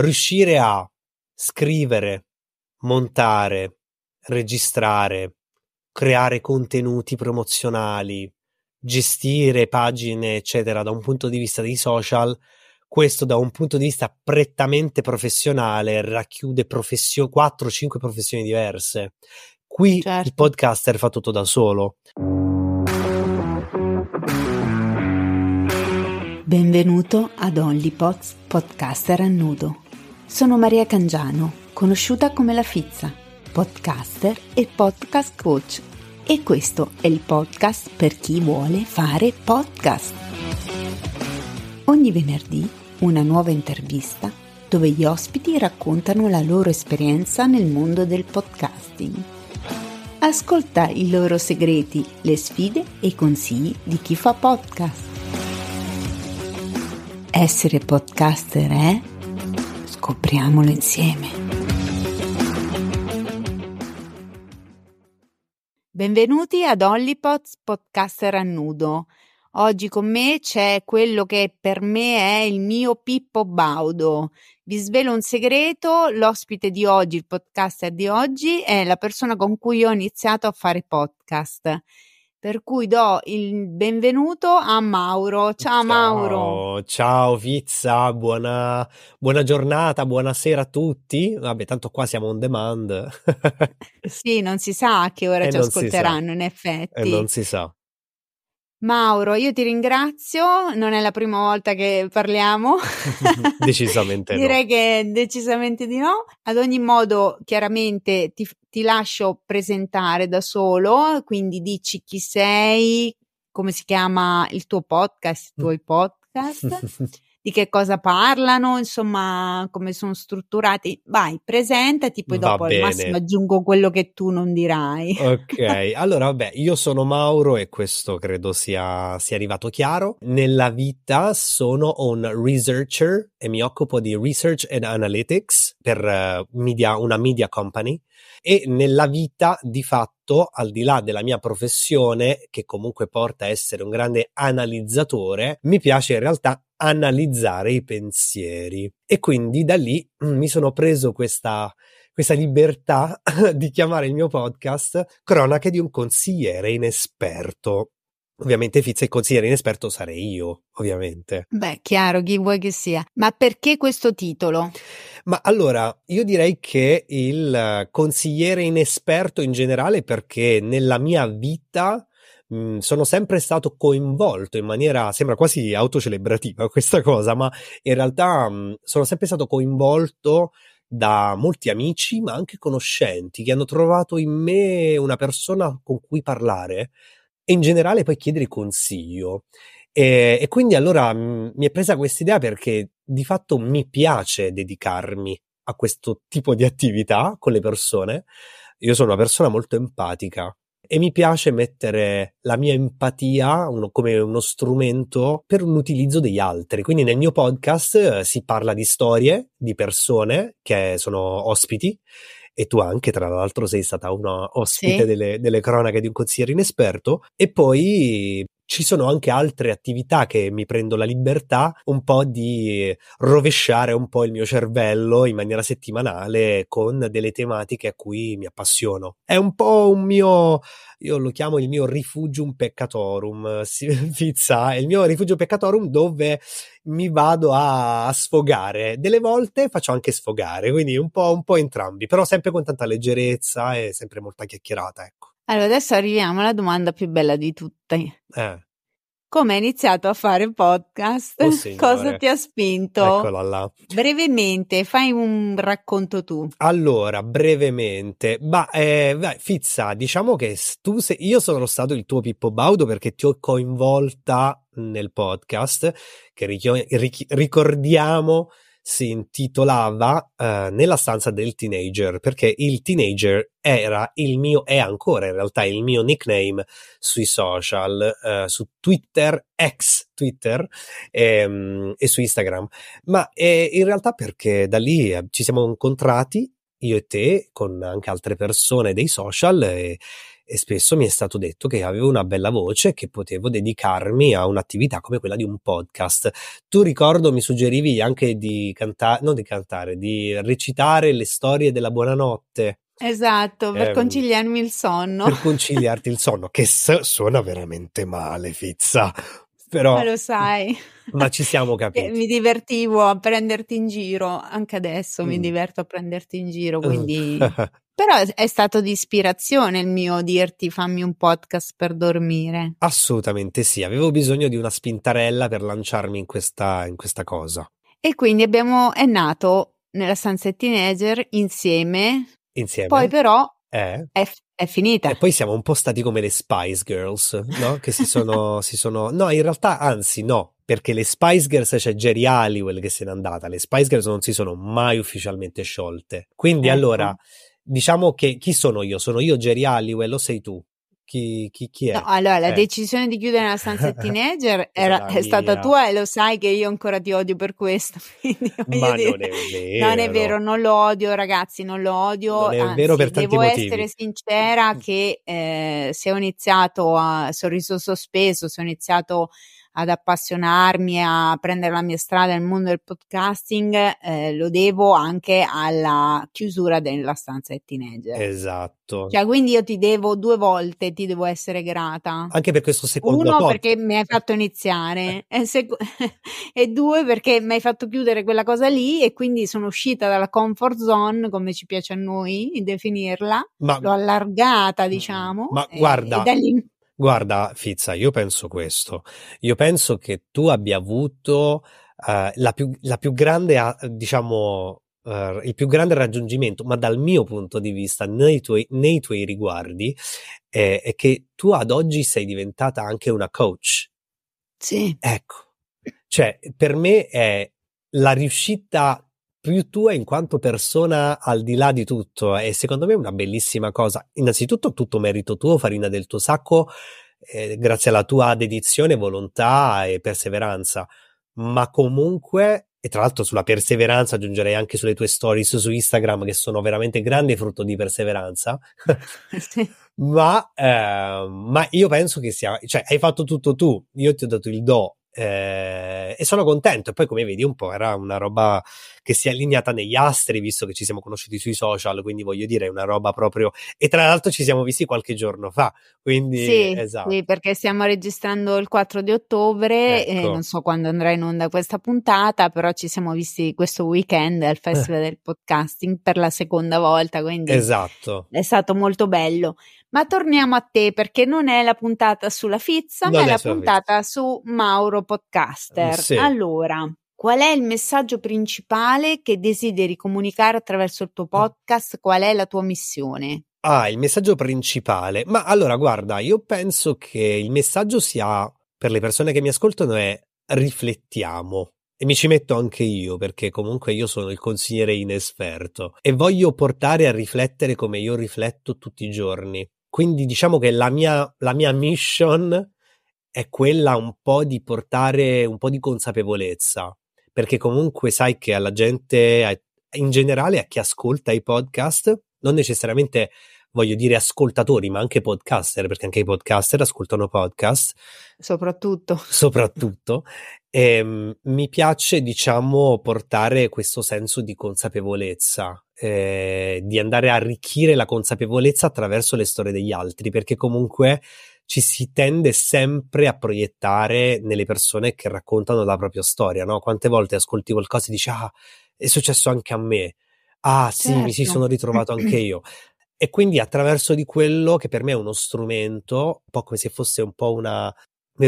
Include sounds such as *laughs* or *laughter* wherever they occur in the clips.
riuscire a scrivere, montare, registrare, creare contenuti promozionali, gestire pagine, eccetera, da un punto di vista dei social, questo da un punto di vista prettamente professionale racchiude professio- 4-5 professioni diverse. Qui certo. il podcaster fa tutto da solo. Benvenuto ad OnlyPods Podcaster a nudo. Sono Maria Cangiano, conosciuta come La Fizza, podcaster e podcast coach. E questo è il podcast per chi vuole fare podcast. Ogni venerdì una nuova intervista dove gli ospiti raccontano la loro esperienza nel mondo del podcasting. Ascolta i loro segreti, le sfide e i consigli di chi fa podcast. Essere podcaster è? Scopriamolo insieme. Benvenuti ad Hollypods Podcaster a nudo. Oggi con me c'è quello che per me è il mio Pippo Baudo. Vi svelo un segreto, l'ospite di oggi, il podcaster di oggi, è la persona con cui ho iniziato a fare podcast. Per cui do il benvenuto a Mauro. Ciao, ciao Mauro. Ciao Vizza, buona, buona, giornata, buonasera a tutti. Vabbè, tanto qua siamo on demand. sì, non si sa a che ora *laughs* e ci ascolteranno, in effetti. E non si sa. Mauro, io ti ringrazio, non è la prima volta che parliamo. *laughs* decisamente Direi no. che decisamente di no. Ad ogni modo, chiaramente ti, ti lascio presentare da solo, quindi dici chi sei, come si chiama il tuo podcast, i tuoi podcast. *laughs* di che cosa parlano, insomma, come sono strutturati. Vai, presentati, poi dopo al massimo aggiungo quello che tu non dirai. Ok, allora vabbè, io sono Mauro e questo credo sia, sia arrivato chiaro. Nella vita sono un researcher e mi occupo di research and analytics per uh, media, una media company e nella vita di fatto, al di là della mia professione, che comunque porta a essere un grande analizzatore, mi piace in realtà analizzare i pensieri. E quindi da lì mm, mi sono preso questa, questa libertà *laughs* di chiamare il mio podcast Cronache di un consigliere inesperto. Ovviamente Fizza il consigliere inesperto sarei io, ovviamente. Beh, chiaro, chi vuoi che sia. Ma perché questo titolo? Ma allora, io direi che il consigliere inesperto in generale perché nella mia vita mh, sono sempre stato coinvolto in maniera, sembra quasi autocelebrativa questa cosa, ma in realtà mh, sono sempre stato coinvolto da molti amici, ma anche conoscenti, che hanno trovato in me una persona con cui parlare e in generale poi chiedere consiglio. E, e quindi allora mh, mhmm, mi è presa questa idea perché di fatto mi piace dedicarmi a questo tipo di attività con le persone. Io sono una persona molto empatica e mi piace mettere la mia empatia uno, come uno strumento per l'utilizzo degli altri. Quindi nel mio podcast eh, si parla di storie di persone che sono ospiti e tu anche, tra l'altro, sei stata una ospite sì. delle, delle cronache di un consigliere inesperto e poi ci sono anche altre attività che mi prendo la libertà un po' di rovesciare un po' il mio cervello in maniera settimanale con delle tematiche a cui mi appassiono. È un po' un mio, io lo chiamo il mio rifugium peccatorum, Fizza, *laughs* è il mio rifugio peccatorum dove mi vado a, a, sfogare. Delle volte faccio anche sfogare, quindi un po', un po' entrambi, però sempre con tanta leggerezza e sempre molta chiacchierata, ecco. Allora, adesso arriviamo alla domanda più bella di tutte. Eh. Come hai iniziato a fare podcast? Oh, *laughs* Cosa ti ha spinto? Eccola là. Brevemente, fai un racconto tu. Allora, brevemente, ma eh, vai, Fizza, diciamo che tu sei, io sono stato il tuo Pippo Baudo perché ti ho coinvolta nel podcast, che ricordiamo si intitolava uh, Nella stanza del teenager, perché il teenager era il mio, è ancora in realtà il mio nickname sui social, uh, su Twitter, ex Twitter e, um, e su Instagram. Ma eh, in realtà perché da lì eh, ci siamo incontrati io e te, con anche altre persone dei social, e, e spesso mi è stato detto che avevo una bella voce e che potevo dedicarmi a un'attività come quella di un podcast. Tu ricordo mi suggerivi anche di cantare, non di cantare, di recitare le storie della buonanotte. Esatto, per eh, conciliarmi il sonno. Per conciliarti il sonno, che suona veramente male, Fizza. Però, ma lo sai. Ma ci siamo *laughs* capiti. mi divertivo a prenderti in giro, anche adesso mm. mi diverto a prenderti in giro, quindi... *laughs* Però è stato di ispirazione il mio dirti fammi un podcast per dormire. Assolutamente sì, avevo bisogno di una spintarella per lanciarmi in questa, in questa cosa. E quindi abbiamo, è nato nella stanza teenager insieme. Insieme. Poi però eh. è, è, finita. E poi siamo un po' stati come le Spice Girls, no? Che si sono, *laughs* si sono... No, in realtà, anzi no, perché le Spice Girls c'è Jerry Halliwell che se n'è andata, le Spice Girls non si sono mai ufficialmente sciolte. Quindi ecco. allora diciamo che chi sono io? Sono io Jerry Halliwell o sei tu? Chi, chi, chi è? No, allora, la eh. decisione di chiudere la stanza *laughs* teenager era, è stata tua e lo sai che io ancora ti odio per questo. *laughs* Ma dire, non è vero. Non è vero, non lo odio, ragazzi, non lo odio. Non è anzi, vero per tanti devo motivi. essere sincera *laughs* che eh, se ho iniziato a sorriso sospeso, se ho iniziato ad appassionarmi a prendere la mia strada nel mondo del podcasting eh, lo devo anche alla chiusura della stanza del teenager. Esatto. Cioè, quindi io ti devo due volte, ti devo essere grata. Anche per questo secondo Uno pod. perché mi hai fatto iniziare e, sec- *laughs* e due perché mi hai fatto chiudere quella cosa lì e quindi sono uscita dalla comfort zone, come ci piace a noi definirla. Ma, L'ho allargata, diciamo. Ma guarda, e Guarda, Fizza, io penso questo. Io penso che tu abbia avuto uh, la, più, la, più, grande, uh, diciamo, uh, il più grande raggiungimento, ma dal mio punto di vista, nei tuoi, nei tuoi riguardi, è, è che tu ad oggi sei diventata anche una coach. Sì. Ecco. Cioè, per me è la riuscita più tua in quanto persona al di là di tutto e secondo me è una bellissima cosa. Innanzitutto tutto merito tuo, farina del tuo sacco, eh, grazie alla tua dedizione, volontà e perseveranza, ma comunque e tra l'altro sulla perseveranza aggiungerei anche sulle tue stories su Instagram che sono veramente grandi frutto di perseveranza. *laughs* sì. *laughs* ma, eh, ma io penso che sia, cioè hai fatto tutto tu, io ti ho dato il do, eh, e sono contento. E poi, come vedi, un po' era una roba che si è allineata negli astri, visto che ci siamo conosciuti sui social. Quindi, voglio dire, è una roba proprio. E tra l'altro, ci siamo visti qualche giorno fa. Quindi, sì, esatto. sì perché stiamo registrando il 4 di ottobre. Ecco. Non so quando andrà in onda questa puntata, però ci siamo visti questo weekend al Festival del Podcasting per la seconda volta. Quindi, esatto. È stato molto bello. Ma torniamo a te perché non è la puntata sulla Fizza, non ma è la puntata fizza. su Mauro Podcaster. Sì. Allora, qual è il messaggio principale che desideri comunicare attraverso il tuo podcast? Qual è la tua missione? Ah, il messaggio principale. Ma allora, guarda, io penso che il messaggio sia per le persone che mi ascoltano è riflettiamo. E mi ci metto anche io, perché comunque io sono il consigliere inesperto e voglio portare a riflettere come io rifletto tutti i giorni. Quindi diciamo che la mia, la mia mission è quella un po' di portare un po' di consapevolezza, perché comunque sai che alla gente, in generale a chi ascolta i podcast, non necessariamente voglio dire ascoltatori, ma anche podcaster, perché anche i podcaster ascoltano podcast. Soprattutto. *laughs* Soprattutto. E, ehm, mi piace, diciamo, portare questo senso di consapevolezza, eh, di andare a arricchire la consapevolezza attraverso le storie degli altri, perché comunque ci si tende sempre a proiettare nelle persone che raccontano la propria storia, no? Quante volte ascolti qualcosa e dici, ah, è successo anche a me. Ah, sì, certo. mi ci sono ritrovato anche io. E quindi attraverso di quello che per me è uno strumento, un po' come se fosse un po' una,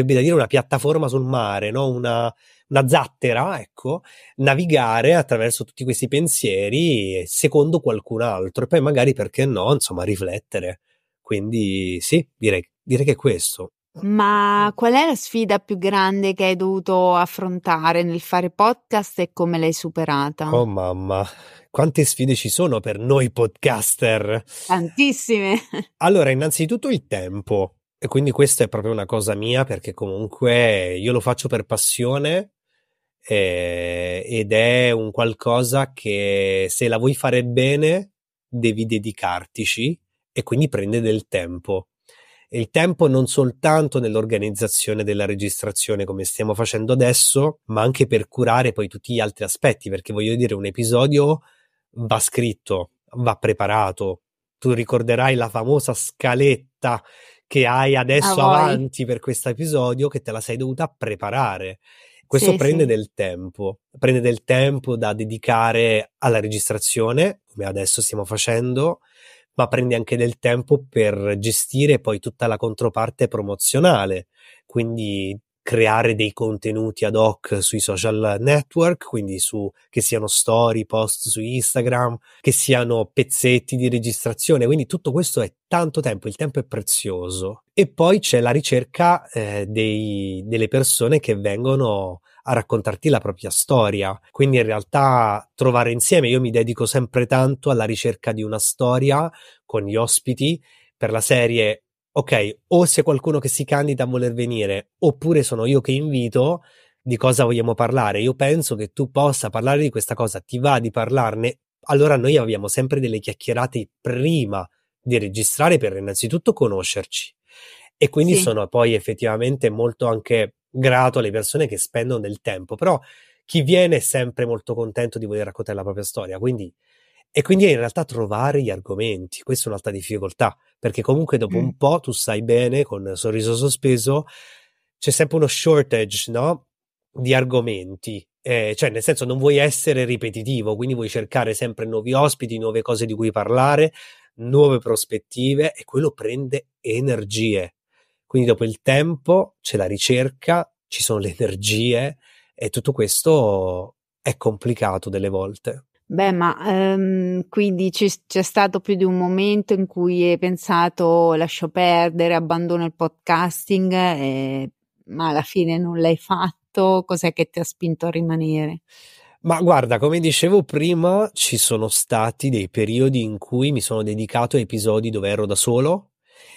mi da dire una piattaforma sul mare, no? una, una zattera, ecco, navigare attraverso tutti questi pensieri secondo qualcun altro e poi magari perché no, insomma, riflettere. Quindi sì, direi, direi che è questo. Ma qual è la sfida più grande che hai dovuto affrontare nel fare podcast e come l'hai superata? Oh mamma, quante sfide ci sono per noi podcaster? Tantissime. Allora, innanzitutto il tempo. E quindi questa è proprio una cosa mia perché comunque io lo faccio per passione eh, ed è un qualcosa che se la vuoi fare bene devi dedicartici e quindi prende del tempo. il tempo non soltanto nell'organizzazizione della registrazione come stiamo facendo adesso, ma anche per curare poi tutti gli altri aspetti, perché voglio dire, un episodio va scritto, va preparato. Tu ricorderai la famosa scaletta che hai adesso avanti per questo episodio che te la sei dovuta preparare. Questo sì, prende sì. del tempo, prende del tempo da dedicare alla registrazione, come adesso stiamo facendo, ma prende anche del tempo per gestire poi tutta la controparte promozionale, quindi creare dei contenuti ad hoc sui social network, quindi su che siano story, post su Instagram, che siano pezzetti di registrazione, quindi tutto questo è tanto tempo, il tempo è prezioso. E poi c'è la ricerca eh, dei, delle persone che vengono a raccontarti la propria storia. Quindi in realtà trovare insieme, io mi dedico sempre tanto alla ricerca di una storia con gli ospiti per la serie. Ok, o se qualcuno che si candida a voler venire, oppure sono io che invito, di cosa vogliamo parlare. Io penso che tu possa parlare di questa cosa, ti va di parlarne. Allora noi abbiamo sempre delle chiacchierate prima di registrare per innanzitutto conoscerci. E quindi sì. sono poi effettivamente molto anche grato alle persone che spendono del tempo, però chi viene è sempre molto contento di voler raccontare la propria storia, quindi e quindi in realtà trovare gli argomenti, questa è un'altra difficoltà, perché comunque dopo mm. un po' tu sai bene, con sorriso sospeso, c'è sempre uno shortage, no? Di argomenti. Eh, cioè, nel senso, non vuoi essere ripetitivo, quindi vuoi cercare sempre nuovi ospiti, nuove cose di cui parlare, nuove prospettive, e quello prende energie. Quindi dopo il tempo c'è la ricerca, ci sono le *laughs* energie e tutto questo è complicato delle volte. Beh, ma um, quindi c'è, c'è, stato più di un momento in cui hai pensato lascio perdere, abbandono il podcasting, eh, ma alla fine non l'hai fatto. Cos'è che ti ha spinto a rimanere? Ma guarda, come dicevo prima, ci sono stati dei periodi in cui mi sono dedicato a episodi dove ero da solo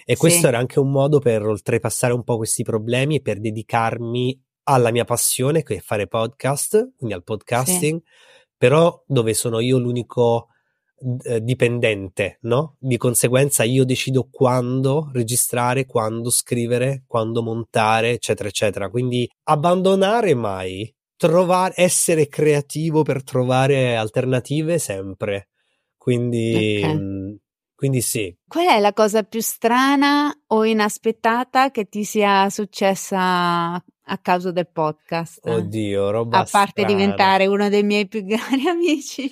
e questo sì. era anche un modo per oltrepassare un po' questi problemi e per dedicarmi alla mia passione, che è fare podcast, quindi al podcasting, sì. Però dove sono io l'unico eh, dipendente, no? Di conseguenza io decido quando registrare, quando scrivere, quando montare, eccetera, eccetera. Quindi abbandonare mai, trovare, essere creativo per trovare alternative sempre. Quindi okay. mh, quindi sì. Qual è la cosa più strana o inaspettata che ti sia successa a causa del podcast? Oddio, roba A parte strana. diventare uno dei miei più grandi *laughs* amici.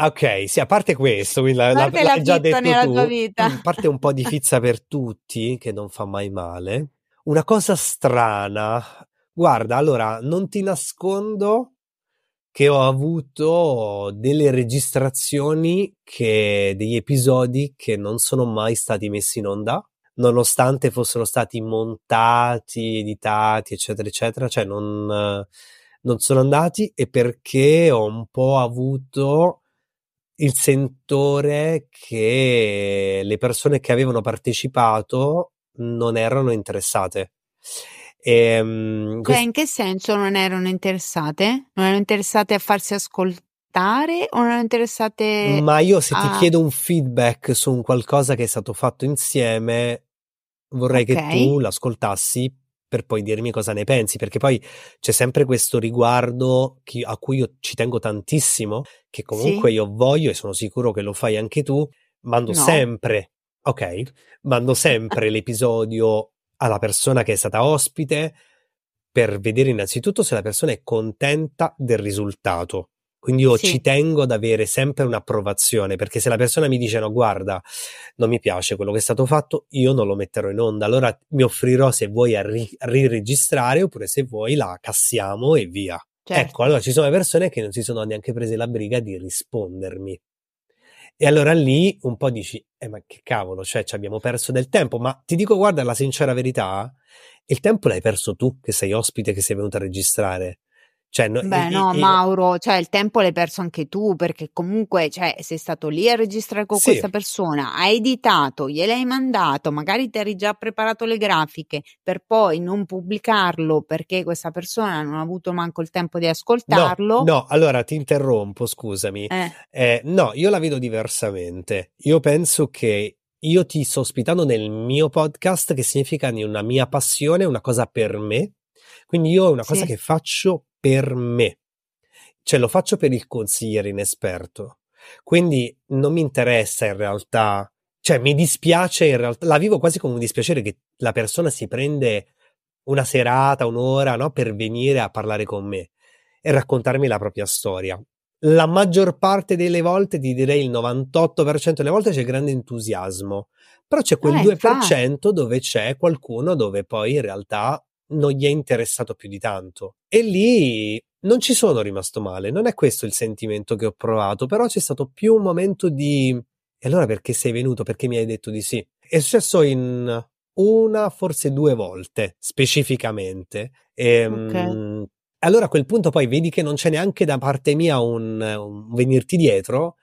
Ok, sì, a parte questo, quindi la, parte l'hai già detto nella tu, tua vita. a parte un po' di *laughs* fizza per tutti, che non fa mai male. Una cosa strana, guarda, allora, non ti nascondo che ho avuto delle registrazioni che, degli episodi che non sono mai stati messi in onda, nonostante fossero stati montati, editati, eccetera, eccetera, cioè non, non sono andati e perché ho un po' avuto il sentore che le persone che avevano partecipato non erano interessate. E, um, cioè, in che senso non erano interessate? Non erano interessate a farsi ascoltare o non erano interessate Ma io se a... ti chiedo un feedback su un qualcosa che è stato fatto insieme, vorrei okay. che tu l'ascoltassi per poi dirmi cosa ne pensi, perché poi c'è sempre questo riguardo a cui io ci tengo tantissimo, che comunque sì. io voglio e sono sicuro che lo fai anche tu, mando no. sempre, ok, mando sempre *laughs* l'episodio alla persona che è stata ospite per vedere innanzitutto se la persona è contenta del risultato. Quindi io sì. ci tengo ad avere sempre un'approvazione, perché se la persona mi dice no, guarda, non mi piace quello che è stato fatto, io non lo metterò in onda. Allora mi offrirò se vuoi a, ri- riregistrare oppure se vuoi la cassiamo e via. Certo. Ecco, allora ci sono persone che non si sono neanche prese la briga di rispondermi. E allora lì un po' dici, eh ma che cavolo, cioè ci abbiamo perso del tempo, ma ti dico guarda la sincera verità, il tempo l'hai perso tu che sei ospite, che sei venuto a registrare. Cioè, no, Beh, no, e, Mauro, cioè il tempo l'hai perso anche tu perché comunque cioè, sei stato lì a registrare con sì. questa persona, hai editato, gliel'hai mandato, magari ti eri già preparato le grafiche per poi non pubblicarlo perché questa persona non ha avuto manco il tempo di ascoltarlo. No, no allora ti interrompo, scusami. Eh. Eh, no, io la vedo diversamente. Io penso che io ti sto ospitando nel mio podcast, che significa una mia passione, una cosa per me. Quindi io è una cosa Sì. che faccio per me. Cioè lo faccio per il consigliere inesperto. Quindi non mi interessa in realtà, cioè mi dispiace in realtà, la vivo quasi come un dispiacere che la persona si prende una serata, un'ora, no, per venire a parlare con me e raccontarmi la propria storia. La maggior parte delle volte, ti direi il 98% delle volte c'è grande entusiasmo, però c'è quel Eh, 2% dove c'è qualcuno dove poi in realtà non gli è interessato più di tanto. E lì non ci sono rimasto male, non è questo il sentimento che ho provato, però c'è stato più un momento di e allora perché sei venuto? Perché mi hai detto di sì? È successo in una, forse due volte specificamente. E, Ok. allora a quel punto poi vedi che non c'è neanche da parte mia un, un venirti dietro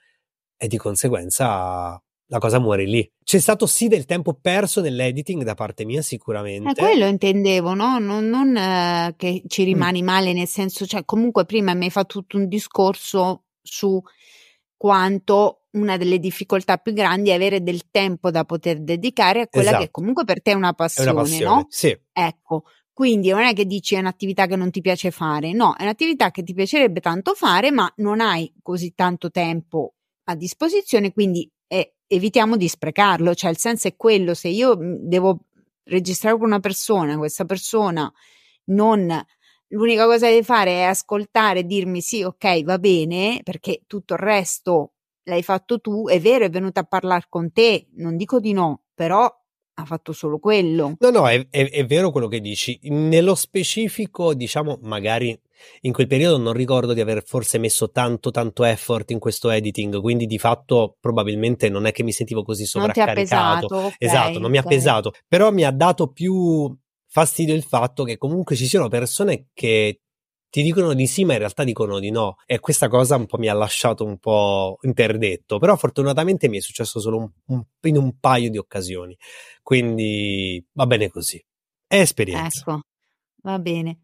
e di conseguenza la cosa muore lì. C'è stato sì del tempo perso nell'editing da parte mia Eh, sicuramente. quello intendevo, no? Non, non, eh, che ci Mm. rimani male, nel senso, cioè, comunque prima mi hai fatto tutto un discorso su quanto una delle difficoltà più grandi è avere del tempo da poter dedicare a quella che Esatto. comunque per te è una È una passione, passione, no? sì. Ecco, quindi non è che dici è un'attività che non ti piace fare, no, è un'attività che ti piacerebbe tanto fare, ma non hai così tanto tempo a disposizione, quindi eh, evitiamo di sprecarlo, cioè il senso è quello, se io mh, devo registrare con una persona, questa persona non l'unica cosa che devi fare è ascoltare e dirmi sì, ok, va bene, perché tutto il resto l'hai fatto tu, è vero, è venuta a parlare con te, non dico di no, però ha fatto solo quello. No, no, è, è- è vero quello che dici. Nello specifico, diciamo, magari in quel periodo non ricordo di aver forse messo tanto, tanto effort in questo editing, quindi di fatto probabilmente non è che mi sentivo così Non ti ha sovraccaricato. pesato, ok, Esatto, non mi ha ok. pesato, però mi ha dato più fastidio il fatto che comunque ci siano persone che ti dicono di sì, ma in realtà dicono di no. E questa cosa un po' mi ha lasciato un po' interdetto. Però fortunatamente mi è successo solo un- un- in un paio di occasioni. Quindi va bene così. È esperienza. Ecco, va bene.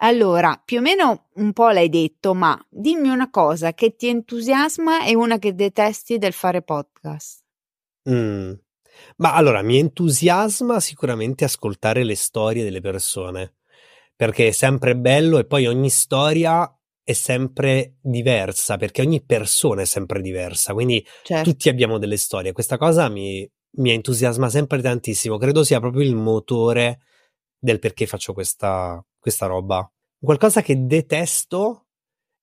Allora, più o meno un po' l'hai detto, ma dimmi una cosa che ti entusiasma e una che detesti del fare podcast. Mm. Ma allora, mi entusiasma sicuramente ascoltare le storie delle persone, perché è sempre bello e poi ogni storia è sempre diversa, perché ogni persona è sempre diversa, quindi Certo. tutti abbiamo delle storie. Questa cosa mi, mi entusiasma sempre tantissimo, credo sia proprio il motore del perché faccio questa, questa roba. Qualcosa che detesto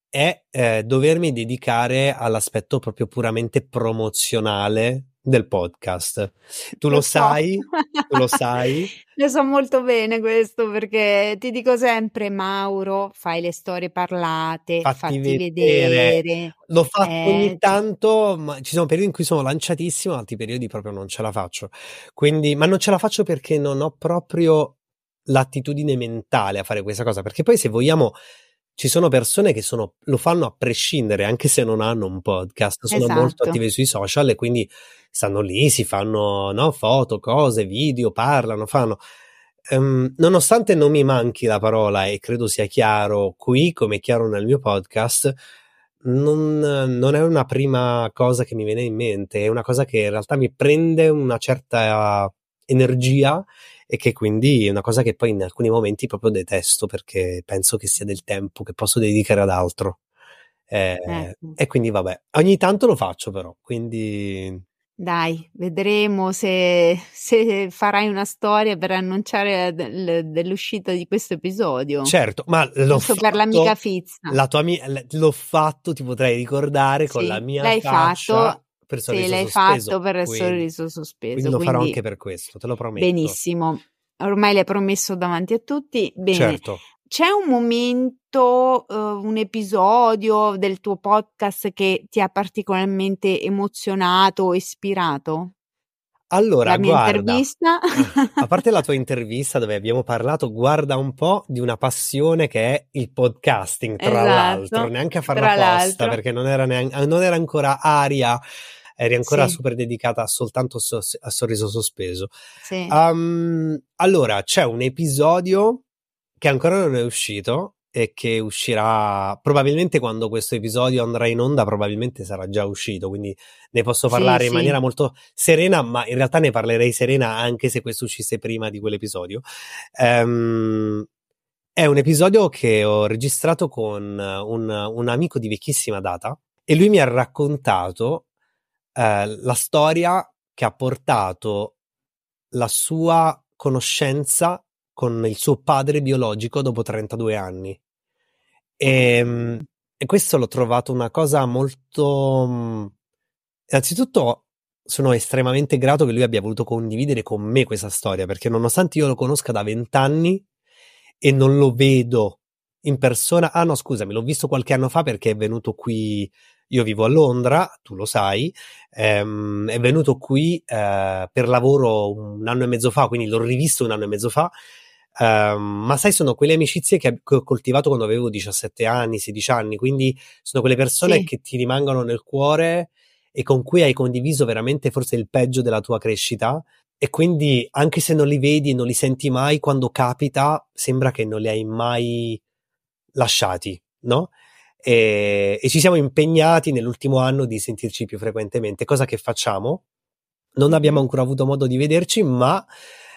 è eh, dovermi dedicare all'aspetto proprio puramente promozionale del podcast. Tu lo, Lo so. sai, tu lo sai. *laughs* Lo so molto bene questo perché ti dico sempre, Mauro, fai le storie parlate, Fatti fatti vedere. vedere. L'ho fatto Eh, ogni tanto, ma ci sono periodi in cui sono lanciatissimo, altri periodi proprio non ce la faccio. Quindi, ma non ce la faccio perché non ho proprio l'attitudine mentale a fare questa cosa. Perché poi, se vogliamo, ci sono persone che sono, lo fanno a prescindere, anche se non hanno un podcast, sono molto Esatto. attive sui social e quindi stanno lì, si fanno no, foto, cose, video, parlano, fanno. Ehm, nonostante non mi manchi la parola e credo sia chiaro qui, come è chiaro nel mio podcast, non, non è una prima cosa che mi viene in mente, è una cosa che in realtà mi prende una certa energia e che quindi è una cosa che poi in alcuni momenti proprio detesto perché penso che sia del tempo che posso dedicare ad altro. Eh, Ecco. e quindi vabbè, ogni tanto lo faccio però, quindi Dai, vedremo se, se farai una storia per annunciare del- dell'uscita di questo episodio. certo, ma l'ho Giusto per l'amica fatto, Fizza. la tua l'ho fatto, ti potrei ricordare con Sì, la mia l'hai faccia fatto, per sì, sorriso l'hai sospeso, fatto per il quindi, sorriso quindi sospeso, lo farò quindi anche per questo, te lo prometto. benissimo. Ormai l'hai promesso davanti a tutti. Bene, Certo. c'è un momento, eh, un episodio del tuo podcast che ti ha particolarmente emozionato o ispirato? Allora, La mia guarda, intervista? ah, a parte la tua *laughs* intervista dove abbiamo parlato, guarda un po' di una passione che è il podcasting, tra l'altro, Esatto, neanche a farla apposta, l'altro. perché non era, neanche, non era ancora aria, eri ancora Sì, super dedicata soltanto so- a sorriso sospeso. sì. Um, allora, c'è un episodio che ancora non è uscito, e che uscirà probabilmente quando questo episodio andrà in onda, probabilmente sarà già uscito, quindi ne posso parlare sì, in sì. maniera molto serena, ma in realtà ne parlerei serena anche se questo uscisse prima di quell'episodio. Um, è un episodio che ho registrato con un, un, amico di vecchissima data e lui mi ha raccontato eh, la storia che ha portato la sua conoscenza con il suo padre biologico dopo 32 anni. E, ehm, e questo l'ho trovato una cosa molto... Mm, innanzitutto sono estremamente grato che lui abbia voluto condividere con me questa storia, perché nonostante io lo conosca da vent'anni e non lo vedo in persona, ah no scusami, l'ho visto qualche anno fa perché è venuto qui io vivo a Londra, tu lo sai, ehm, è venuto qui eh, per lavoro un anno e mezzo fa, quindi l'ho rivisto un anno e mezzo fa. Um, ma sai, sono quelle amicizie che, ho coltivato quando avevo 17 anni, 16 anni, quindi sono quelle persone sì. che ti rimangono nel cuore e con cui hai condiviso veramente forse il peggio della tua crescita. E quindi, anche se non li vedi non li senti mai, quando capita, sembra che non li hai mai lasciati, no? E, e ci siamo impegnati nell'ultimo anno di sentirci più frequentemente, cosa che facciamo. Non abbiamo ancora avuto modo di vederci, ma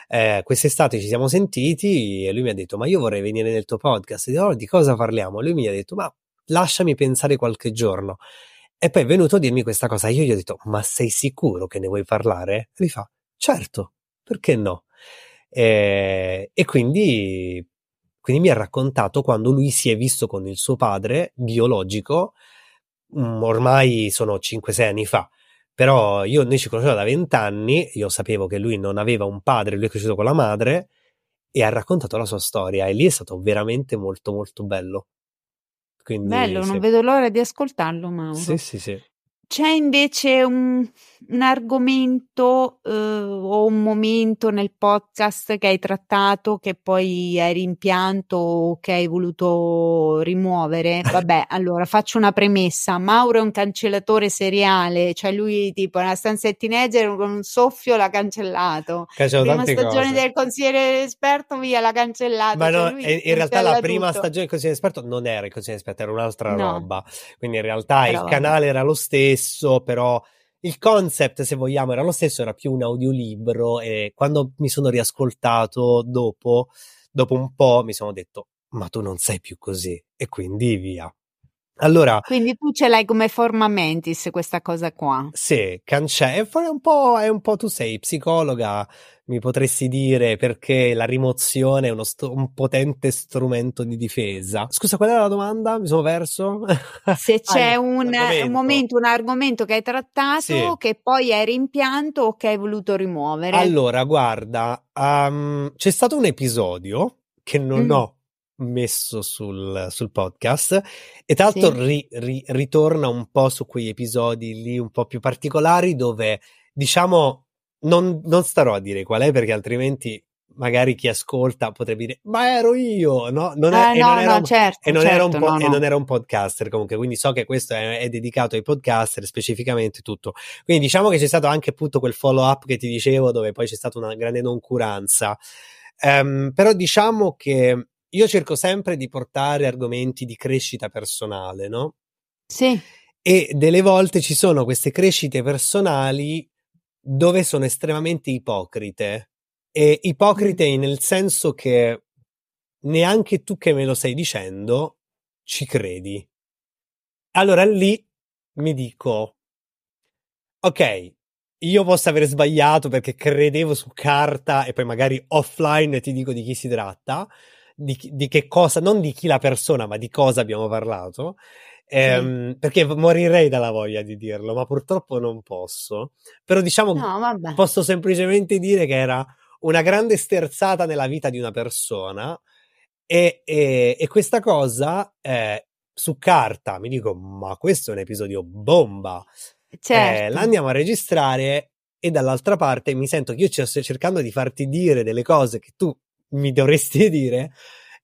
eh, quest'estate ci siamo sentiti e lui mi ha detto: Ma io vorrei venire nel tuo podcast. E oh, di cosa parliamo? Lui mi ha detto: Ma lasciami pensare qualche giorno. E poi è venuto a dirmi questa cosa. Io gli ho detto: Ma sei sicuro che ne vuoi parlare? E lui fa: Certo, perché no? E, e quindi quindi mi ha raccontato quando lui si è visto con il suo padre biologico, mm, ormai sono 5-6 anni fa. Però io noi ci conosciamo da 20 anni, io sapevo che lui non aveva un padre, lui è cresciuto con la madre e ha raccontato la sua storia e lì è stato veramente molto molto bello. Quindi, bello, sì. non vedo l'ora di ascoltarlo, Mauro. Sì, sì, sì. C'è invece un, un argomento eh, o un momento nel podcast che hai trattato che poi hai rimpianto o che hai voluto rimuovere? *laughs* Vabbè, allora faccio una premessa. Mauro è un cancellatore seriale, cioè lui tipo nella stanza del teenager con un soffio l'ha cancellato. Cancello prima stagione cose. del consigliere esperto via l'ha cancellato. Ma cioè no, in realtà la prima tutto. stagione del consigliere esperto non era il consigliere esperto, era un'altra no. roba. Quindi in realtà Però il canale era lo stesso, però il concept, se vogliamo, era lo stesso, era più un audiolibro e quando mi sono riascoltato dopo, dopo un po' mi sono detto, ma tu non sei più così e quindi via. Allora, Quindi tu ce l'hai come forma mentis questa cosa qua. Sì, cancella. È un po', è un po' tu sei psicologa, mi potresti dire perché la rimozione è uno st- un potente strumento di difesa. Scusa, qual era la domanda? Mi sono perso. Se *laughs* c'è ah, un, un, momento, un argomento che hai trattato sì. che poi hai rimpianto o che hai voluto rimuovere. Allora, guarda, um, c'è stato un episodio che non mm. ho messo sul, sul, podcast e tra l'altro sì. ri, ri, ritorna un po' su quei episodi lì un po' più particolari dove diciamo non, non starò a dire qual è perché altrimenti magari chi ascolta potrebbe dire ma ero io no? Non è, eh, no, non no, un, certo, e, non certo, era un po- no, e non era un podcaster comunque quindi so che questo è, è, dedicato ai podcaster specificamente tutto quindi diciamo che c'è stato anche appunto quel follow up che ti dicevo dove poi c'è stata una grande noncuranza um, però diciamo che io cerco sempre di portare argomenti di crescita personale, no? Sì. E delle volte ci sono queste crescite personali dove sono estremamente ipocrite. E ipocrite mm. nel senso che neanche tu che me lo stai dicendo ci credi. Allora lì mi dico, ok, io posso aver sbagliato perché credevo su carta e poi magari offline ti dico di chi si tratta, di, di, che cosa, non di chi la persona, ma di cosa abbiamo parlato. Ehm, sì. Perché morirei dalla voglia di dirlo, ma purtroppo non posso. Però diciamo, no, posso semplicemente dire che era una grande sterzata nella vita di una persona. E, e, e questa cosa eh, su carta mi dico: Ma questo è un episodio bomba. Certo. Eh, l'andiamo a registrare e dall'altra parte mi sento che io sto cercando di farti dire delle cose che tu mi dovresti *laughs* dire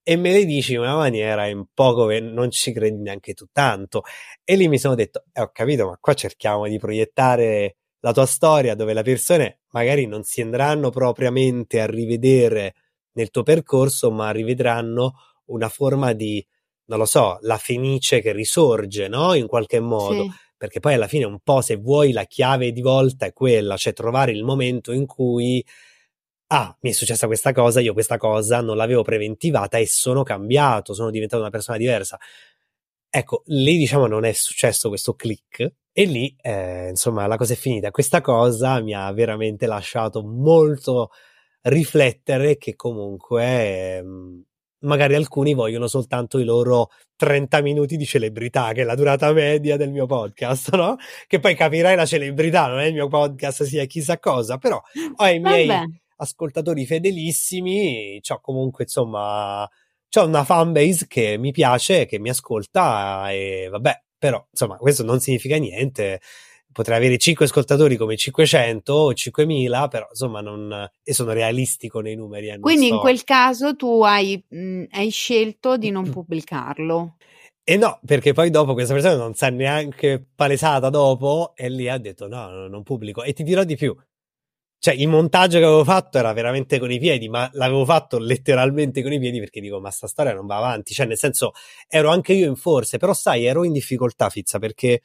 e me le dici in una maniera in poco che non ci credi neanche tu tanto. E lì mi sono detto, eh, ho capito, ma qua cerchiamo di proiettare la tua storia dove le persone magari non si andranno propriamente a rivedere nel tuo percorso, ma rivedranno una forma di non lo so, la fenice che risorge, no? In qualche modo. Sì. Perché poi alla fine un po', se vuoi, la chiave di volta è quella, cioè trovare il momento in cui ah, mi è successa questa cosa, io questa cosa non l'avevo preventivata e sono cambiato, sono diventato una persona diversa. Ecco, lì diciamo non è successo questo click e lì, eh, insomma, la cosa è finita. Questa cosa mi ha veramente lasciato molto riflettere che comunque eh, magari alcuni vogliono soltanto i loro 30 minuti di celebrità, che è la durata media del mio podcast, *laughs* no? Che poi capirai la celebrità, non è il mio podcast sia chissà cosa, però ho i miei Vabbè. Ascoltatori fedelissimi, ho comunque insomma, ho una fanbase che mi piace, che mi ascolta e vabbè, però insomma questo non significa niente potrei avere 5 ascoltatori come 500 o 5000, però insomma non, e sono realistico nei numeri. Eh, Quindi so. in quel caso tu hai, mh, hai scelto di non pubblicarlo. E no, perché poi dopo questa persona non si è neanche palesata dopo e lì ha detto no, non pubblico. E ti dirò di più. Cioè, il montaggio che avevo fatto era veramente con i piedi, ma l'avevo fatto letteralmente con i piedi perché dico, ma sta storia non va avanti. Cioè, nel senso, ero anche io in forze, però sai, ero in difficoltà, Fizza, perché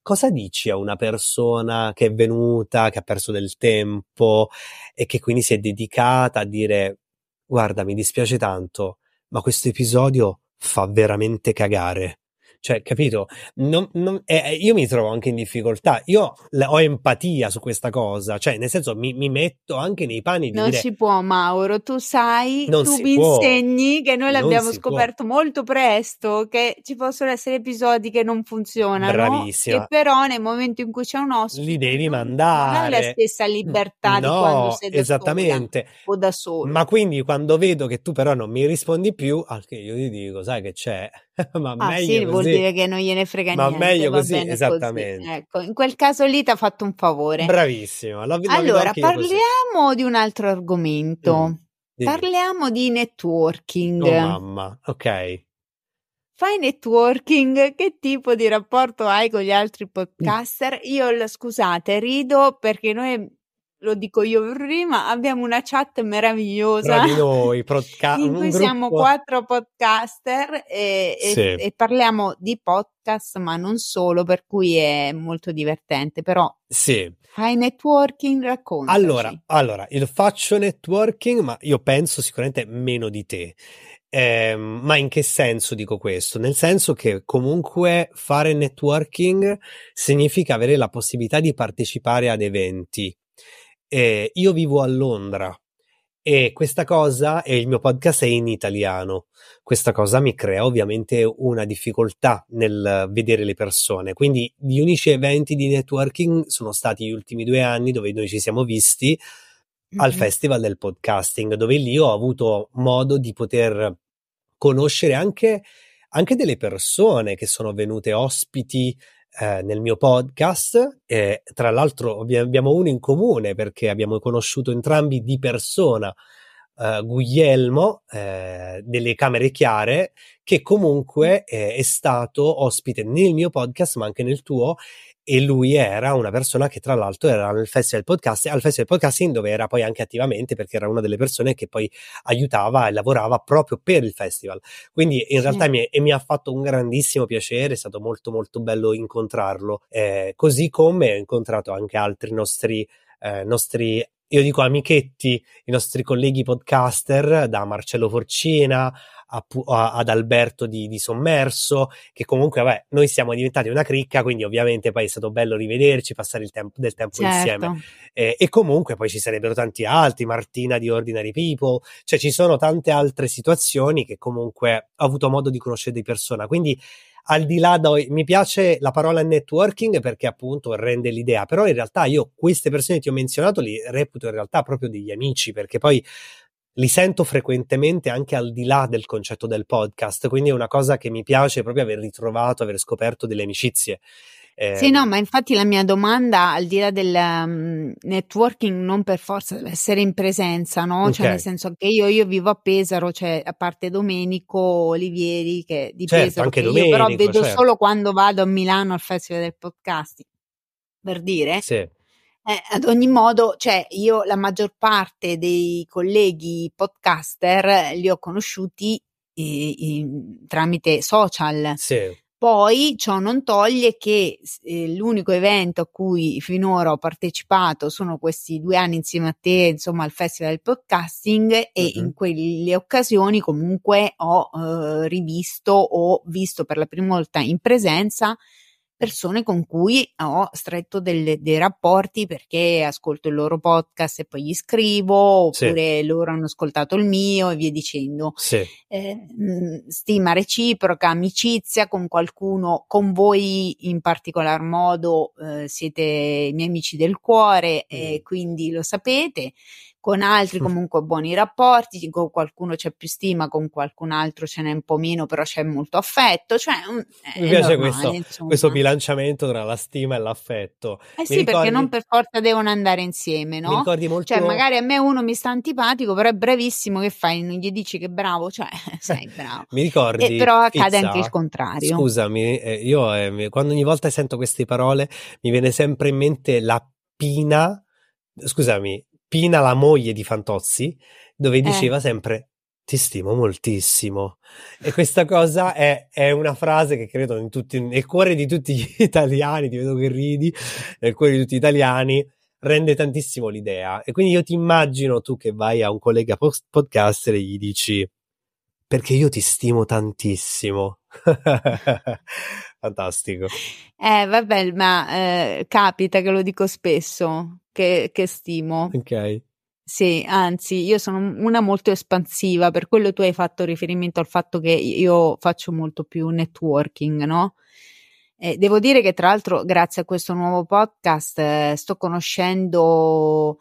cosa dici a una persona che è venuta, che ha perso del tempo e che quindi si è dedicata a dire guarda, mi dispiace tanto, ma questo episodio fa veramente cagare. Cioè, capito? Non, non, eh, io mi trovo anche in difficoltà. Io ho empatia su questa cosa, cioè, nel senso, mi, mi metto anche nei panni di Non dire, si può, Mauro. Tu sai, tu mi può. insegni che noi l'abbiamo scoperto può. molto presto, che ci possono essere episodi che non funzionano. Bravissima. E però nel momento in cui c'è un ospite, li devi mandare. Non hai la stessa libertà no, di quando sei da esattamente. o da solo. Ma quindi quando vedo che tu però non mi rispondi più, anche io ti dico, sai che c'è *laughs* ma ah, meglio sì, così. vuol dire che non gliene frega ma niente. Ma meglio così, esattamente. Così. Ecco, in quel caso lì ti ha fatto un favore. Bravissimo. La, la allora, parliamo così. di un altro argomento. Mm, parliamo di networking. Oh mamma, ok. Fai networking, che tipo di rapporto hai con gli altri podcaster? Io, scusate, rido perché noi lo dico io prima, abbiamo una chat meravigliosa. Tra di noi, *laughs* podca- in cui siamo quattro podcaster e, e, sì. e, parliamo di podcast, ma non solo, per cui è molto divertente. Però sì. fai networking, racconta. Allora, allora, io faccio networking, ma io penso sicuramente meno di te. Eh, ma in che senso dico questo? Nel senso che comunque fare networking significa avere la possibilità di partecipare ad eventi eh, io vivo a Londra e questa cosa, e il mio podcast è in italiano, questa cosa mi crea ovviamente una difficoltà nel vedere le persone. Quindi gli unici eventi di networking sono stati gli ultimi due anni dove noi ci siamo visti mm-hmm. al Festival del Podcasting, dove lì ho avuto modo di poter conoscere anche, anche delle persone che sono venute ospiti eh, nel mio podcast. E, tra l'altro abbiamo uno in comune perché abbiamo conosciuto entrambi di persona eh, Guglielmo eh, delle Camere Chiare, che comunque eh, è stato ospite nel mio podcast, ma anche nel tuo, e lui era una persona che tra l'altro era nel Festival Podcast, al Festival Podcasting dove era poi anche attivamente perché era una delle persone che poi aiutava e lavorava proprio per il festival. Quindi in sì. realtà mi, e mi ha fatto un grandissimo piacere, è stato molto molto bello incontrarlo, eh, così come ho incontrato anche altri nostri, eh, nostri io dico amichetti, i nostri colleghi podcaster, da Marcello Forcina a, a, ad Alberto di, di, Sommerso, che comunque, vabbè, noi siamo diventati una cricca, quindi ovviamente poi è stato bello rivederci, passare il tempo, del tempo certo. insieme. Eh, e comunque poi ci sarebbero tanti altri, Martina di Ordinary People, cioè ci sono tante altre situazioni che comunque ho avuto modo di conoscere di persona. Quindi al di là da, mi piace la parola networking perché appunto rende l'idea, però in realtà io queste persone che ti ho menzionato li reputo in realtà proprio degli amici perché poi li sento frequentemente anche al di là del concetto del podcast, quindi è una cosa che mi piace proprio aver ritrovato, aver scoperto delle amicizie. Eh, sì, no, ma infatti la mia domanda, al di là del um, networking, non per forza deve essere in presenza, no? Okay. Cioè, nel senso che io, io, vivo a Pesaro, cioè a parte Domenico Olivieri che di certo, Pesaro, anche che Domenico, io però vedo certo. solo quando vado a Milano al Festival del Podcasting, per dire. Sì. Eh, ad ogni modo, cioè, io la maggior parte dei colleghi podcaster li ho conosciuti i, i, tramite social. Sì. Poi ciò non toglie che eh, l'unico evento a cui finora ho partecipato sono questi due anni insieme a te, insomma, al Festival del Podcasting e mm-hmm. in quelle occasioni comunque ho eh, rivisto o visto per la prima volta in presenza persone con cui ho stretto delle, dei rapporti perché ascolto il loro podcast e poi gli scrivo, oppure sì. loro hanno ascoltato il mio e via dicendo. Sì. Eh, mm, stima reciproca, amicizia con qualcuno, con voi in particolar modo eh, siete i miei amici del cuore mm. e quindi lo sapete con altri comunque buoni rapporti, con qualcuno c'è più stima, con qualcun altro ce n'è un po' meno, però c'è molto affetto. Cioè, Mi piace normale, questo, questo, bilanciamento tra la stima e l'affetto. Eh mi sì, ricordi... perché non per forza devono andare insieme, no? Mi ricordi molto... Cioè, magari a me uno mi sta antipatico, però è bravissimo, che fai? Non gli dici che bravo? Cioè, *laughs* sei *laughs* bravo. mi ricordi? E però accade Pizza, anche il contrario. Scusami, eh, io eh, quando ogni volta sento queste parole mi viene sempre in mente la pina scusami, Pina, la moglie di Fantozzi, dove eh. diceva eh. sempre ti stimo moltissimo. E questa cosa è, è, una frase che credo in tutti, nel cuore di tutti gli *laughs* italiani, ti vedo che ridi, nel cuore di tutti gli italiani, rende tantissimo l'idea. E quindi io ti immagino tu che vai a un collega podcaster e gli dici perché io ti stimo tantissimo. *laughs* Fantastico. Eh, vabbè, ma eh, capita che lo dico spesso che, che stimo. Ok. Sì, anzi, io sono una molto espansiva, per quello tu hai fatto riferimento al fatto che io faccio molto più networking, no? Eh, devo dire che tra l'altro, grazie a questo nuovo podcast, eh, sto conoscendo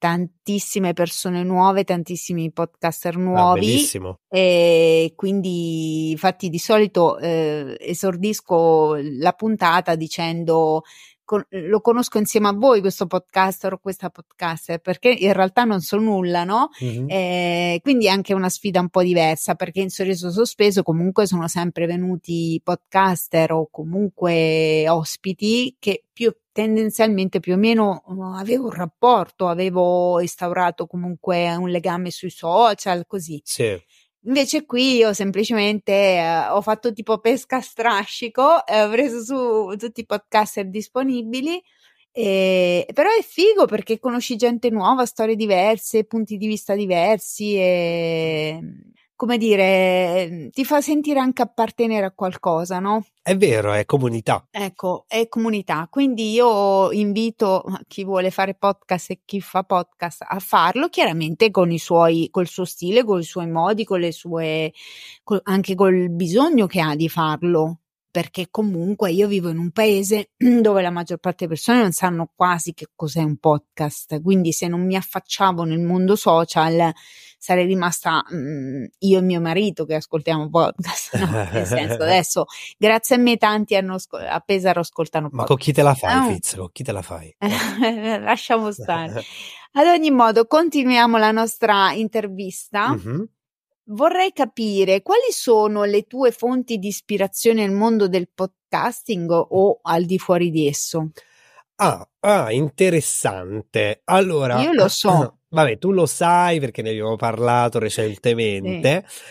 tantissime persone nuove, tantissimi podcaster ah, nuovi. Ah. E quindi, infatti, di solito eh, esordisco la puntata dicendo con, lo conosco insieme a voi questo podcaster o questa podcaster perché in realtà non so nulla, no? Mm-hmm. Eh, quindi è anche una sfida un po' diversa perché in sorriso sospeso comunque sono sempre venuti podcaster o comunque ospiti che più tendenzialmente più o meno uh, avevo un rapporto, avevo instaurato comunque un legame sui social, così. Sì. Invece qui io semplicemente eh, ho fatto tipo pesca strascico, eh, ho preso su tutti i podcaster disponibili, e, però è figo perché conosci gente nuova, storie diverse, punti di vista diversi e come dire, ti fa sentire anche appartenere a qualcosa, no? È vero, è comunità. Ecco, è comunità. Quindi io invito chi vuole fare podcast e chi fa podcast a farlo, chiaramente con i suoi, col suo stile, con i suoi modi, con le sue, col, anche col bisogno che ha di farlo perché comunque io vivo in un paese *clears throat* dove la maggior parte delle persone non sanno quasi che cos'è un podcast, quindi se non mi affacciavo nel mondo social sarei rimasta mh, mm, io e mio marito che ascoltiamo podcast, no? *laughs* nel senso adesso grazie a me tanti hanno, a Pesaro ascoltano podcast. Ma con chi te la fai, no? Fizz? Con chi te la fai? *laughs* Lasciamo stare. *laughs* Ad ogni modo, continuiamo la nostra intervista. Mm-hmm vorrei capire quali sono le tue fonti di ispirazione nel mondo del podcasting o al di fuori di esso. Ah, ah interessante. Allora, io lo so. *laughs* Vabbè, tu lo sai perché ne abbiamo parlato recentemente. Sì.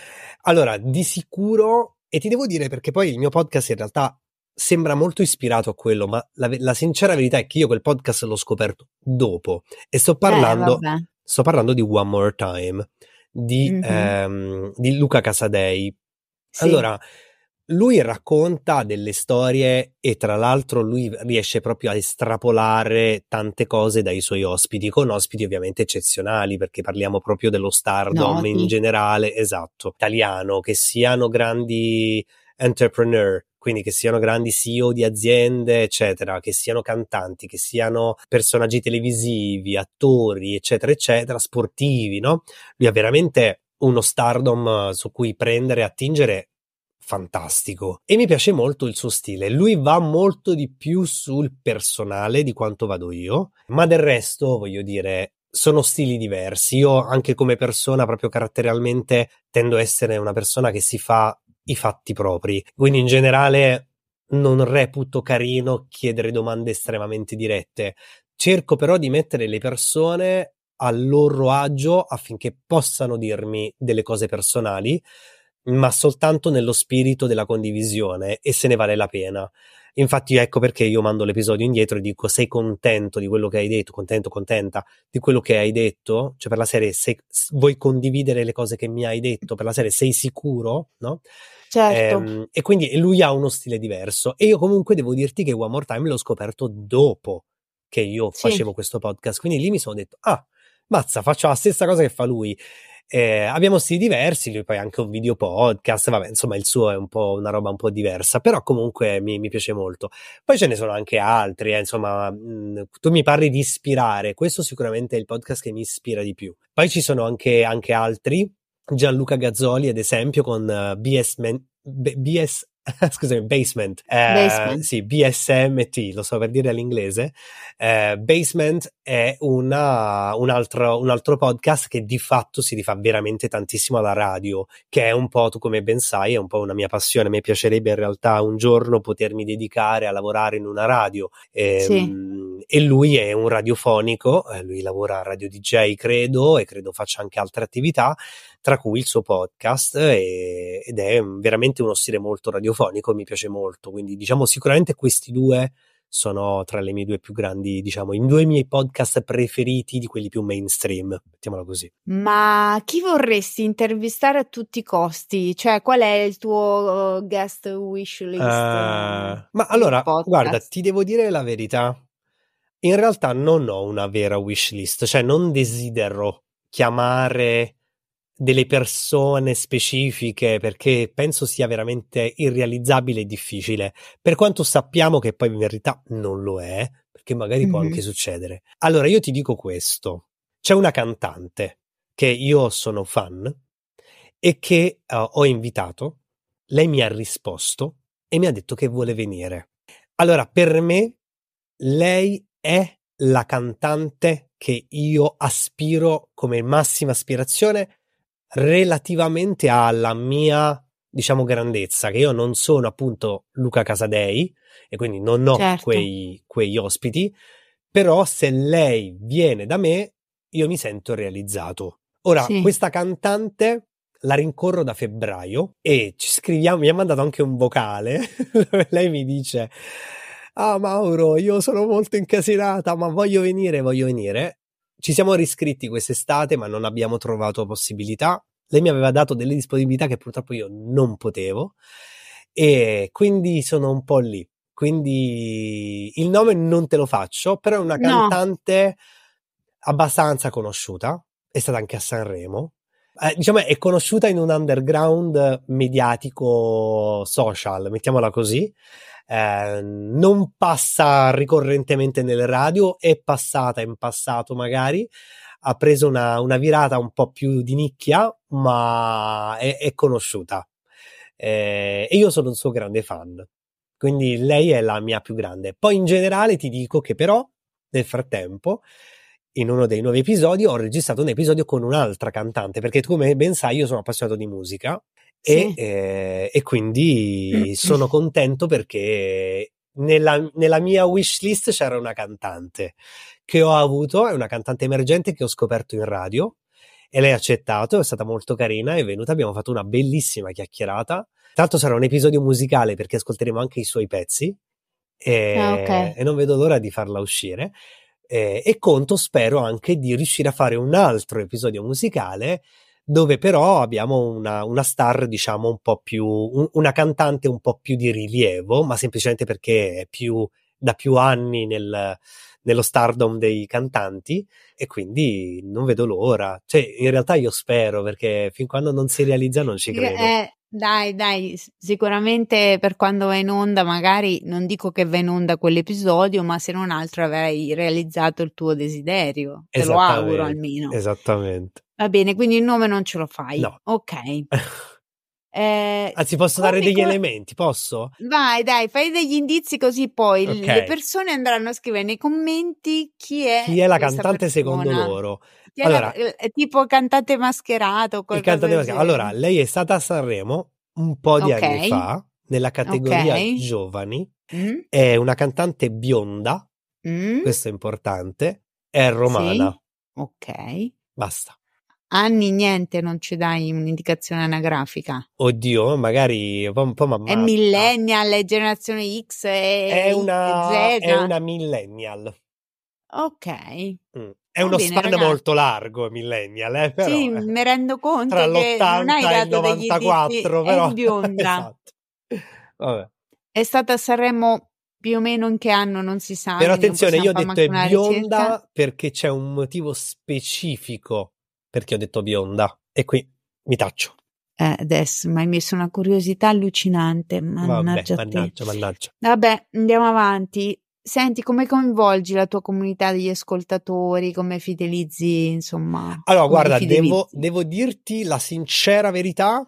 Allora, di sicuro, e ti devo dire perché poi il mio podcast in realtà sembra molto ispirato a quello, ma la, la sincera verità è che io quel podcast l'ho scoperto dopo e sto parlando, eh, sto parlando di One More Time di, mm-hmm. ehm, di Luca Casadei. Sì. Allora, lui racconta delle storie e tra l'altro lui riesce proprio a estrapolare tante cose dai suoi ospiti, con ospiti ovviamente eccezionali, perché parliamo proprio dello stardom Noti. in generale, esatto, italiano, che siano grandi entrepreneur, quindi che siano grandi CEO di aziende, eccetera, che siano cantanti, che siano personaggi televisivi, attori, eccetera, eccetera, sportivi, no? Lui ha veramente uno stardom su cui prendere e attingere fantastico e mi piace molto il suo stile. Lui va molto di più sul personale di quanto vado io, ma del resto voglio dire sono stili diversi. Io anche come persona proprio caratterialmente tendo a essere una persona che si fa i fatti propri. Quindi in generale non reputo carino chiedere domande estremamente dirette. Cerco però di mettere le persone a loro agio affinché possano dirmi delle cose personali, ma soltanto nello spirito della condivisione e se ne vale la pena. Infatti, ecco perché io mando l'episodio indietro e dico: Sei contento di quello che hai detto? Contento, contenta di quello che hai detto? Cioè, per la serie, se vuoi condividere le cose che mi hai detto? Per la serie, sei sicuro? No? Certo. Ehm, e quindi lui ha uno stile diverso. E io comunque devo dirti che One More Time l'ho scoperto dopo che io sì. facevo questo podcast. Quindi lì mi sono detto: Ah, mazza, faccio la stessa cosa che fa lui. Eh, abbiamo stili diversi, lui poi ha anche un video podcast, vabbè, insomma il suo è un po' una roba un po' diversa, però comunque mi, mi piace molto. Poi ce ne sono anche altri, eh, insomma, mh, mm, tu mi parli di ispirare, questo sicuramente è il podcast che mi ispira di più. Poi ci sono anche, anche altri, Gianluca Gazzoli ad esempio con uh, BS, Man- B- BS *laughs* scusami, Basement, eh, Basement. sì, BSMT, lo so per dire all'inglese. Eh, Basement è una, un, altro, un, altro, podcast che di fatto si rifà veramente tantissimo alla radio, che è un po', tu come ben sai, è un po' una mia passione. A me piacerebbe in realtà un giorno potermi dedicare a lavorare in una radio. E, sì. Ehm, e lui è un radiofonico, eh, lui lavora a Radio DJ, credo, e credo faccia anche altre attività tra cui il suo podcast e, ed è veramente uno stile molto radiofonico, mi piace molto, quindi diciamo sicuramente questi due sono tra le mie due più grandi, diciamo, i due miei podcast preferiti di quelli più mainstream, mettiamola così. Ma chi vorresti intervistare a tutti i costi? Cioè, qual è il tuo uh, guest wish list? Uh, ma allora, podcast? guarda, ti devo dire la verità. In realtà non ho una vera wish list, cioè non desidero chiamare delle persone specifiche perché penso sia veramente irrealizzabile e difficile, per quanto sappiamo che poi in verità non lo è, perché magari mm-hmm. può anche succedere. Allora io ti dico questo, c'è una cantante che io sono fan e che uh, ho invitato, lei mi ha risposto e mi ha detto che vuole venire. Allora per me lei è la cantante che io aspiro come massima aspirazione relativamente alla mia, diciamo, grandezza, che io non sono appunto Luca Casadei e quindi non ho certo. quei, quegli ospiti, però se lei viene da me, io mi sento realizzato. Ora, sì. questa cantante la rincorro da febbraio e ci scriviamo, mi ha mandato anche un vocale *laughs* dove lei mi dice Ah Mauro, io sono molto incasinata, ma voglio venire, voglio venire ci siamo riscritti quest'estate, ma non abbiamo trovato possibilità. Lei mi aveva dato delle disponibilità che purtroppo io non potevo e quindi sono un po' lì. Quindi il nome non te lo faccio, però è una cantante no. abbastanza conosciuta, è stata anche a Sanremo. Eh, diciamo è conosciuta in un underground mediatico social, mettiamola così. Eh, non passa ricorrentemente nelle radio, è passata in passato magari, ha preso una, una virata un po' più di nicchia, ma è, è conosciuta. Eh, e io sono un suo grande fan. Quindi lei è la mia più grande. Poi in generale ti dico che però nel frattempo in uno dei nuovi episodi ho registrato un episodio con un'altra cantante, perché come ben sai io sono appassionato di musica sì. e, eh, e, quindi sono contento perché nella, nella, mia wish list c'era una cantante che ho avuto, è una cantante emergente che ho scoperto in radio e lei ha accettato, è stata molto carina, è venuta, abbiamo fatto una bellissima chiacchierata. Tra l'altro sarà un episodio musicale perché ascolteremo anche i suoi pezzi e, ah, okay. e non vedo l'ora di farla uscire. E, e conto, spero anche di riuscire a fare un altro episodio musicale dove però abbiamo una, una star, diciamo, un po' più, un, una cantante un po' più di rilievo, ma semplicemente perché è più, da più anni nel, nello stardom dei cantanti e quindi non vedo l'ora. Cioè, in realtà io spero perché fin quando non si realizza non ci credo. Eh, dai, dai, sicuramente per quando va in onda, magari non dico che va in onda quell'episodio, ma se non altro avrai realizzato il tuo desiderio. Te lo auguro almeno. Esattamente. Va bene, quindi il nome non ce lo fai. No. Ok. *laughs* Eh, Anzi, posso dare degli come... elementi? Posso? Vai, dai, fai degli indizi così poi okay. le persone andranno a scrivere nei commenti chi è, chi è la cantante persona. secondo loro. Chi allora, è la, tipo cantante mascherato. Il cantante mascherato. Allora, lei è stata a Sanremo un po' di okay. anni fa nella categoria okay. giovani. Mm. È una cantante bionda. Mm. Questo è importante. È romana. Sì. Ok. Basta. Anni niente, non ci dai un'indicazione anagrafica. Oddio, magari un po', po È millennial, è generazione X, è, è una, Z. è una millennial. Ok. Mm. È uno bene, span ragazzi. molto largo, millennial, eh, però, Sì, eh, mi rendo conto tra che non hai l'80 e il dato degli 94, indizi. però È *laughs* bionda. esatto. È stata a Sanremo più o meno in che anno non si sa. Però attenzione, io ho detto è una ricerca. bionda perché c'è un motivo specifico perché ho detto bionda e qui mi taccio. Eh, adesso mi hai messo una curiosità allucinante. Vabbè, Mannaggia te. mannaggia, mannaggia. Vabbè, andiamo avanti. Senti, come coinvolgi la tua comunità degli ascoltatori? Come fidelizzi, insomma? Allora, guarda, devo, devo dirti la sincera verità.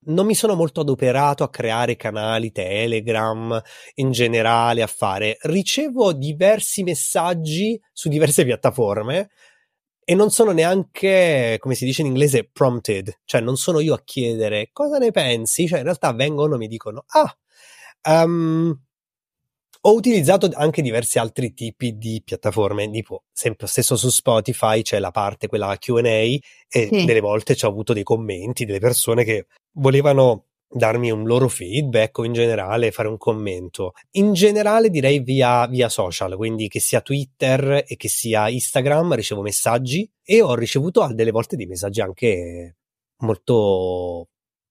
Non mi sono molto adoperato a creare canali Telegram in generale, a fare. Ricevo diversi messaggi su diverse piattaforme e non sono neanche, come si dice in inglese, prompted, cioè non sono io a chiedere cosa ne pensi, cioè in realtà vengono e mi dicono, ah, ehm, ho utilizzato anche diversi altri tipi di piattaforme, tipo sempre stesso su Spotify c'è la parte quella Q&A e Sì. delle volte ci ho avuto dei commenti delle persone che volevano darmi un loro feedback o in generale fare un commento. In generale direi via, via social, quindi che sia Twitter e che sia Instagram ricevo messaggi e ho ricevuto delle volte dei messaggi anche molto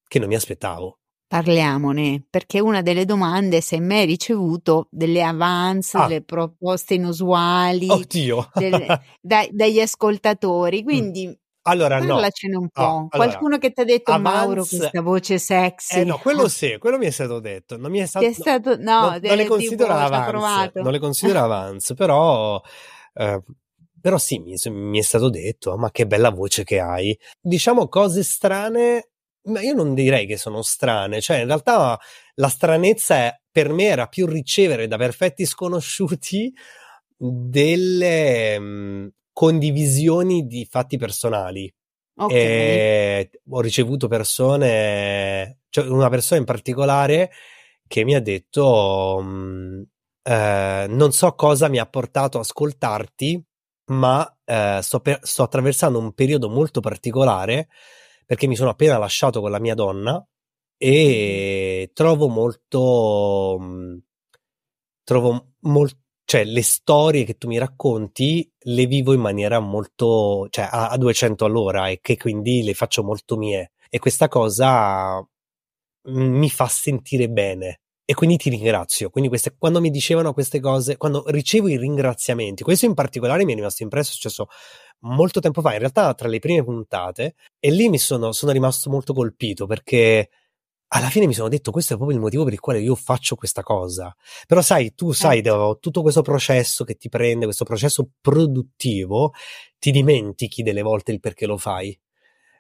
che non mi aspettavo. Parliamone, perché una delle domande è se mai hai ricevuto delle avance, Ah. delle proposte inusuali Oddio! delle- dai- dagli ascoltatori. *laughs* Quindi Allora no. parlacene un po'. Allora, Qualcuno che ti ha detto Mauro, avance- questa voce sexy. Eh no, quello *laughs* sì, quello mi è stato detto. Non mi è stato, è stato, no, non, non le considero avance, non le *laughs* considero avance, però, eh, però sì, mi, mi è stato detto, "Ah, ma che bella voce che hai. Diciamo cose strane, ma io non direi che sono strane, cioè in realtà la stranezza è, per me era più ricevere da perfetti sconosciuti delle mh, condivisioni di fatti personali. Ok. E ho ricevuto persone, cioè una persona in particolare che mi ha detto: mh, eh, Non so cosa mi ha portato a ascoltarti, ma eh, sto, per- sto attraversando un periodo molto particolare perché mi sono appena lasciato con la mia donna e trovo molto. mh, trovo molto. Cioè, le storie che tu mi racconti le vivo in maniera molto, cioè a, a 200 all'ora e che quindi le faccio molto mie. E questa cosa mi fa sentire bene. E quindi ti ringrazio. Quindi queste, quando mi dicevano queste cose, quando ricevo i ringraziamenti, questo in particolare mi è rimasto impresso, è successo molto tempo fa, in realtà tra le prime puntate, e lì mi sono, sono rimasto molto colpito perché alla fine mi sono detto questo è proprio il motivo per il quale io faccio questa cosa. Però sai, tu sai, Certo. tutto questo processo che ti prende, questo processo produttivo, ti dimentichi delle volte il perché lo fai.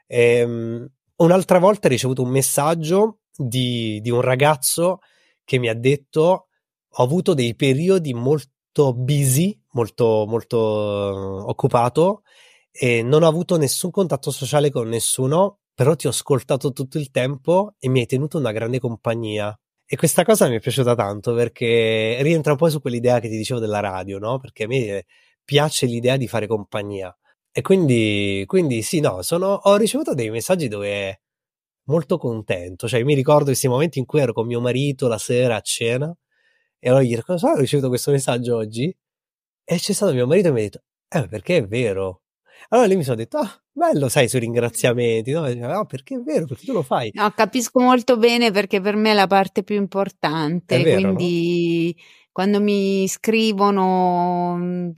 Ehm, un'altra volta ho ricevuto un messaggio di, di un ragazzo che mi ha detto ho avuto dei periodi molto busy, molto, molto eh, occupato e non ho avuto nessun contatto sociale con nessuno, però ti ho ascoltato tutto il tempo e mi hai tenuto una grande compagnia. E questa cosa mi è piaciuta tanto perché rientra un po' su quell'idea che ti dicevo della radio, no? Perché a me piace l'idea di fare compagnia. E quindi, quindi sì, no, sono, ho ricevuto dei messaggi dove molto contento. Cioè, mi ricordo questi momenti in cui ero con mio marito la sera a cena e allora gli dico, cosa ho ricevuto questo messaggio oggi? E c'è stato mio marito e mi ha detto, eh, perché è vero. Allora lì mi sono detto, ah, bello, sai, sui ringraziamenti, no? Ah, perché è vero, perché tu lo fai. No, capisco molto bene perché per me è la parte più importante, vero, no? quindi quando mi scrivono "Mm,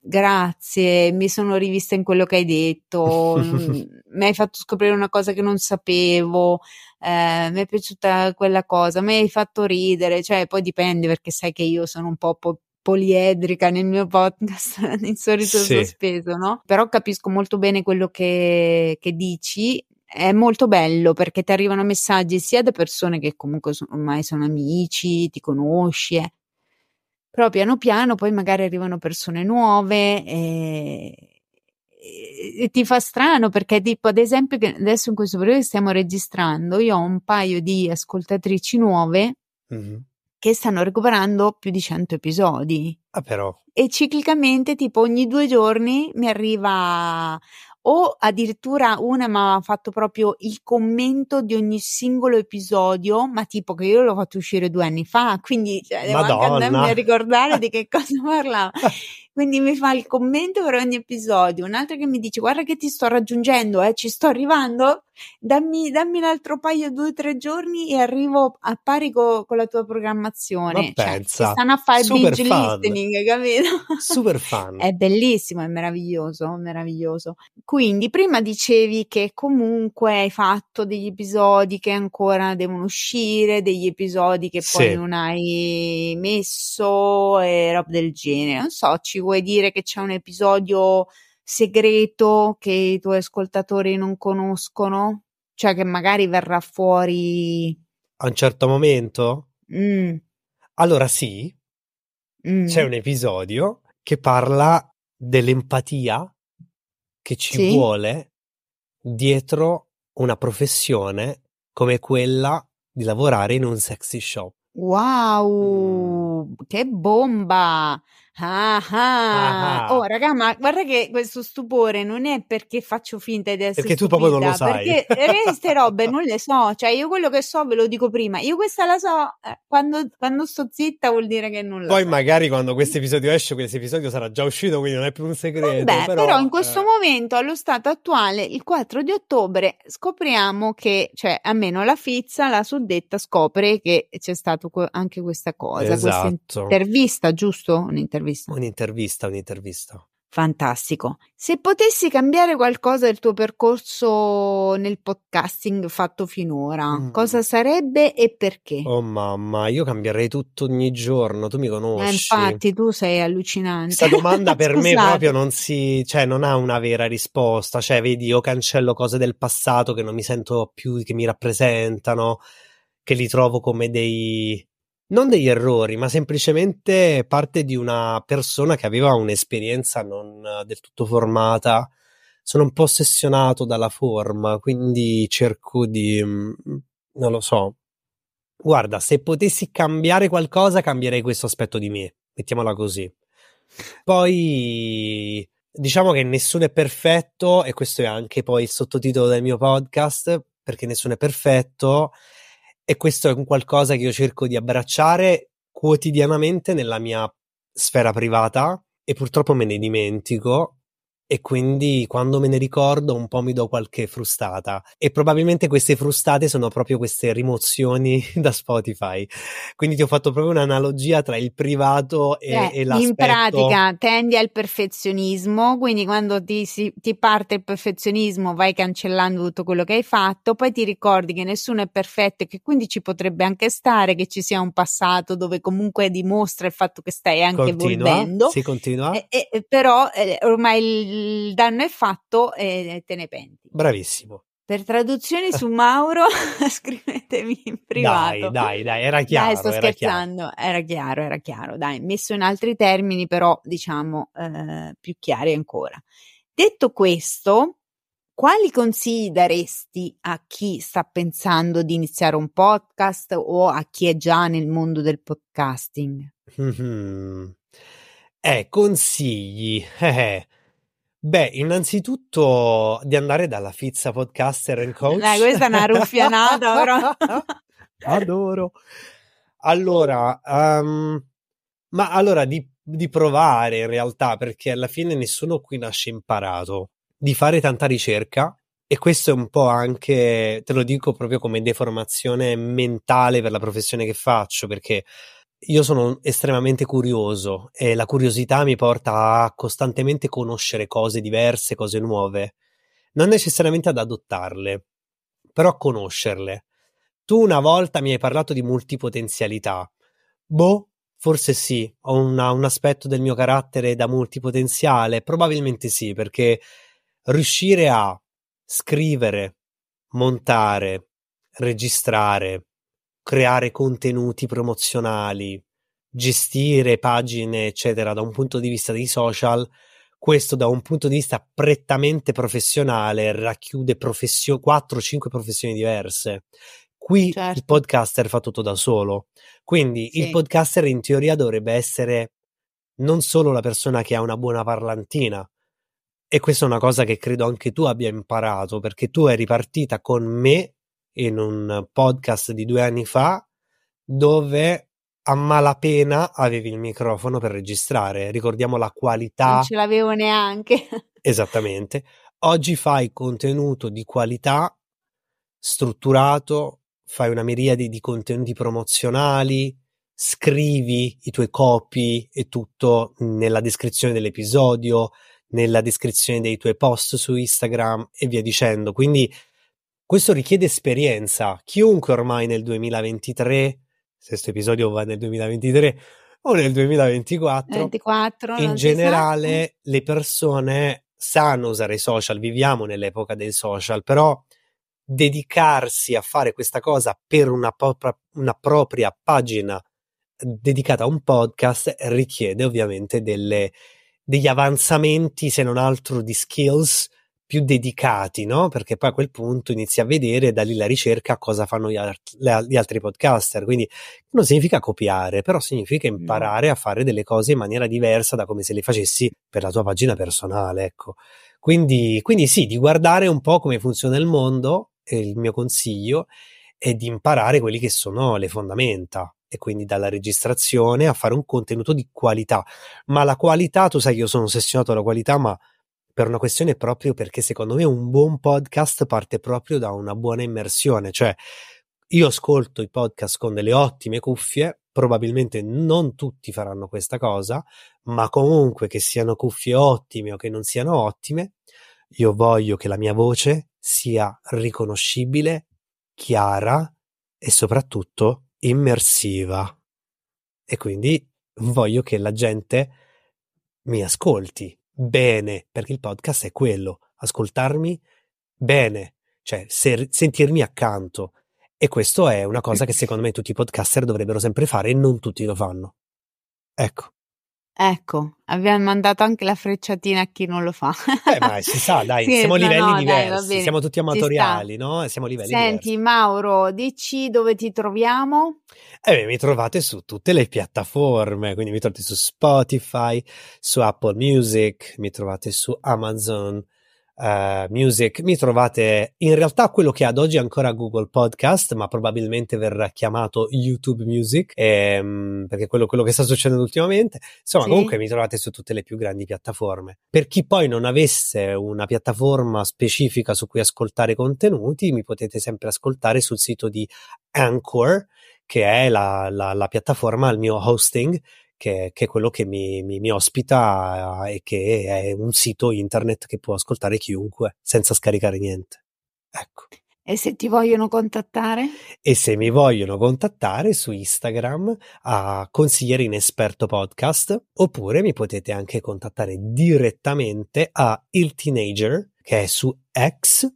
grazie, mi sono rivista in quello che hai detto, mm, mi hai fatto scoprire una cosa che non sapevo, eh, mi è piaciuta quella cosa, mi hai fatto ridere, cioè poi dipende perché sai che io sono un po' po- poliedrica nel mio podcast, *laughs* in solito Sì. sospeso, no? Però capisco molto bene quello che, che dici è molto bello perché ti arrivano messaggi sia da persone che comunque ormai sono amici, ti conosci, eh. però piano piano poi magari arrivano persone nuove e, e- e ti fa strano perché tipo ad esempio adesso in questo periodo che stiamo registrando io ho un paio di ascoltatrici nuove Mhm. Che stanno recuperando più di 100 episodi. Ah, però, e ciclicamente, tipo ogni due giorni, mi arriva o addirittura una mi ha fatto proprio il commento di ogni singolo episodio, ma tipo che io l'ho fatto uscire due anni fa, quindi cioè, devo anche andarmi a ricordare di *laughs* che cosa parlava. Quindi mi fa il commento per ogni episodio, un altro che mi dice guarda che ti sto raggiungendo, eh, ci sto arrivando, dammi, dammi un altro paio, due o tre giorni e arrivo a pari co, con la tua programmazione. Ma cioè, pensa, stanno a fare binge listening, capito? Super *laughs* fan. è bellissimo, è meraviglioso, meraviglioso. Quindi prima dicevi che comunque hai fatto degli episodi che ancora devono uscire, degli episodi che poi sì. non hai messo e roba del genere. Non so, ci vuoi dire che c'è un episodio segreto che i tuoi ascoltatori non conoscono? Cioè che magari verrà fuori a un certo momento? Mm. Allora sì, mm. c'è un episodio che parla dell'empatia che ci sì? vuole dietro una professione come quella di lavorare in un sexy shop. Wow, mm. che bomba! Ah, ah. Oh, raga, ma guarda che questo stupore non è perché faccio finta di essere Perché tu proprio non lo sai. Perché queste robe non le so, cioè io quello che so ve lo dico prima. Io questa la so, eh, quando, quando sto zitta vuol dire che non la Poi so. magari quando questo episodio esce, questo episodio sarà già uscito, quindi non è più un segreto. Vabbè, però, però in questo eh. momento, allo stato attuale, il 4 di ottobre, scopriamo che, cioè almeno la Fizza, la suddetta, scopre che c'è stata anche questa cosa, esatto. questa intervista, giusto? Un'intervista un'intervista. Un'intervista, un'intervista. Fantastico. Se potessi cambiare qualcosa del tuo percorso nel podcasting fatto finora, mm. cosa sarebbe e perché? Oh mamma, io cambierei tutto ogni giorno, tu mi eh, conosci. Eh, infatti, tu sei allucinante. Questa domanda *laughs* per me proprio non si, cioè non ha una vera risposta, cioè vedi, io cancello cose del passato che non mi sento più, che mi rappresentano, che li trovo come dei non degli errori, ma semplicemente parte di una persona che aveva un'esperienza non del tutto formata. Sono un po' ossessionato dalla forma, quindi cerco di, mm, non lo so. Guarda, se potessi cambiare qualcosa, cambierei questo aspetto di me, mettiamola così. Poi diciamo che nessuno è perfetto, e questo è anche poi il sottotitolo del mio podcast, perché nessuno è perfetto e questo è un qualcosa che io cerco di abbracciare quotidianamente nella mia sfera privata e purtroppo me ne dimentico e quindi quando me ne ricordo un po' mi do qualche frustata. E probabilmente queste frustate sono proprio queste rimozioni *laughs* da Spotify. Quindi ti ho fatto proprio un'analogia tra il privato e, eh, e l'aspetto in pratica tendi al perfezionismo quindi quando ti, si, ti parte il perfezionismo vai cancellando tutto quello che hai fatto poi ti ricordi che nessuno è perfetto e che quindi ci potrebbe anche stare che ci sia un passato dove comunque dimostra il fatto che stai anche continua, evolvendo. si continua. E, e, però eh, ormai il il danno è fatto e te ne penti. Bravissimo. Per traduzioni su *laughs* Mauro, *laughs* scrivetemi in privato. Dai, dai, dai, era chiaro. Dai, sto scherzando, chiaro. era chiaro, era chiaro. Dai, messo in altri termini, però diciamo eh, più chiari ancora. Detto questo, quali consigli daresti a chi sta pensando di iniziare un podcast o a chi è già nel mondo del podcasting? Mm-hmm. Eh, consigli. *laughs* Eh, eh. Beh, innanzitutto di andare dalla Fizza Podcaster and Coach. Dai, questa è una ruffianata, *laughs* però. Adoro. Allora, um, ma allora di, di provare in realtà, perché alla fine nessuno qui nasce imparato, di fare tanta ricerca e questo è un po' anche, te lo dico proprio come deformazione mentale per la professione che faccio, perché io sono estremamente curioso e la curiosità mi porta a costantemente conoscere cose diverse, cose nuove, non necessariamente ad adottarle, però a conoscerle. Tu una volta mi hai parlato di multipotenzialità. Boh, forse sì, ho una, un aspetto del mio carattere da multipotenziale, probabilmente sì, perché riuscire a scrivere, montare, registrare, creare contenuti promozionali, gestire pagine, eccetera, da un punto di vista dei social, questo da un punto di vista prettamente professionale racchiude professio- 4-5 professioni diverse. Qui certo. il podcaster fa tutto da solo. Quindi sì. il podcaster in teoria dovrebbe essere non solo la persona che ha una buona parlantina, E questa è una cosa che credo anche tu abbia imparato, perché tu eri partita con me in un podcast di due anni fa, dove a malapena avevi il microfono per registrare. Ricordiamo la qualità. Non ce l'avevo neanche. *laughs* Esattamente. Oggi fai contenuto di qualità, strutturato, fai una miriade di contenuti promozionali, scrivi i tuoi copy e tutto nella descrizione dell'episodio, nella descrizione dei tuoi post su Instagram e via dicendo. Quindi questo richiede esperienza. Chiunque ormai nel 2023, se questo episodio va nel 2023 o nel 2024, 24, in generale le persone sanno usare i social, viviamo nell'epoca dei social, però dedicarsi a fare questa cosa per una, propria, una propria pagina dedicata a un podcast richiede ovviamente delle, degli avanzamenti, se non altro di skills più dedicati, no? Perché poi a quel punto inizi a vedere da lì la ricerca cosa fanno gli, art- gli altri podcaster. Quindi non significa copiare, però significa imparare a fare delle cose in maniera diversa da come se le facessi per la tua pagina personale, ecco. Quindi, quindi sì, di guardare un po' come funziona il mondo, è il mio consiglio, è di imparare quelli che sono le fondamenta e quindi dalla registrazione a fare un contenuto di qualità. Ma la qualità, tu sai che io sono ossessionato alla qualità, ma per una questione proprio perché secondo me un buon podcast parte proprio da una buona immersione, cioè io ascolto i podcast con delle ottime cuffie, probabilmente non tutti faranno questa cosa, ma comunque che siano cuffie ottime o che non siano ottime, io voglio che la mia voce sia riconoscibile, chiara e soprattutto immersiva. E quindi voglio che la gente mi ascolti bene, perché il podcast è quello, ascoltarmi bene, cioè ser- sentirmi accanto. E questo è una cosa che secondo me tutti i podcaster dovrebbero sempre fare e non tutti lo fanno. Ecco. Ecco, abbiamo mandato anche la frecciatina a chi non lo fa. eh, ma si sa, *laughs* dai, sì, siamo a livelli no, diversi, dai, siamo tutti amatoriali, no? Siamo a livelli Senti, diversi. Mauro, dici dove ti troviamo? Eh, mi trovate su tutte le piattaforme, quindi mi trovate su Spotify, su Apple Music, mi trovate su Amazon, uh, Music, mi trovate in realtà quello che ad oggi è ancora Google Podcast, ma probabilmente verrà chiamato YouTube Music, ehm, perché quello, quello, che sta succedendo ultimamente. Insomma, sì. comunque mi trovate su tutte le più grandi piattaforme. Per chi poi non avesse una piattaforma specifica su cui ascoltare contenuti, mi potete sempre ascoltare sul sito di Anchor, che è la, la, la piattaforma al mio hosting che, che, è quello che mi, mi, mi, ospita e che è un sito internet che può ascoltare chiunque senza scaricare niente. Ecco. E se ti vogliono contattare? E se mi vogliono contattare su Instagram a consigliere inesperto podcast oppure mi potete anche contattare direttamente a Il Teenager che è su X,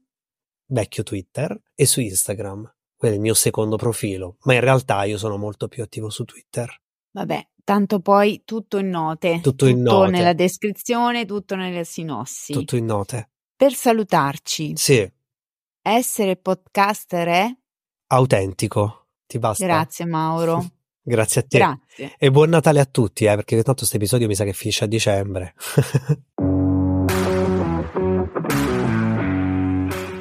vecchio Twitter, e su Instagram. Quello è il mio secondo profilo, ma in realtà io sono molto più attivo su Twitter. Vabbè, Tanto poi tutto in note. Tutto in tutto note. nella descrizione, tutto nelle sinossi. Tutto in note. Per salutarci. Sì. Essere podcaster è? Autentico. Ti basta. Grazie Mauro. *laughs* Grazie a te. Grazie. E buon Natale a tutti, eh, perché tanto questo episodio mi sa che finisce a dicembre. *laughs*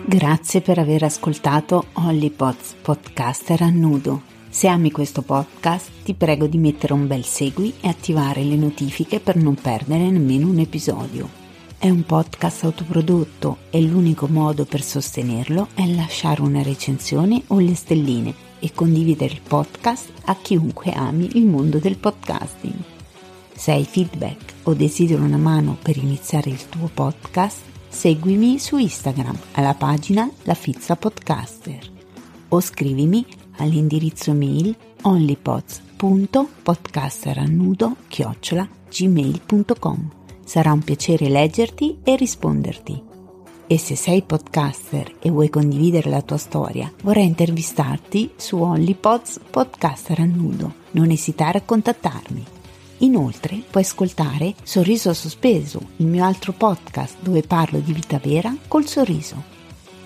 Grazie per aver ascoltato Holly Potts, podcaster a nudo. Se ami questo podcast ti prego di mettere un bel segui e attivare le notifiche per non perdere nemmeno un episodio. È un podcast autoprodotto e l'unico modo per sostenerlo è lasciare una recensione o le stelline e condividere il podcast a chiunque ami il mondo del podcasting. Se hai feedback o desideri una mano per iniziare il tuo podcast, seguimi su Instagram alla pagina La Fizza Podcaster o scrivimi all'indirizzo mail onlypods.podcasterannudo-gmail.com. Sarà un piacere leggerti e risponderti. E se sei podcaster e vuoi condividere la tua storia, vorrei intervistarti su OnlyPods Podcaster a. Non esitare a contattarmi. Inoltre puoi ascoltare Sorriso Sospeso, il mio altro podcast dove parlo di vita vera col sorriso.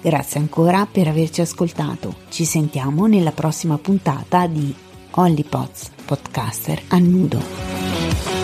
Grazie ancora per averci ascoltato. Ci sentiamo nella prossima puntata di Holly Potts, podcaster a nudo.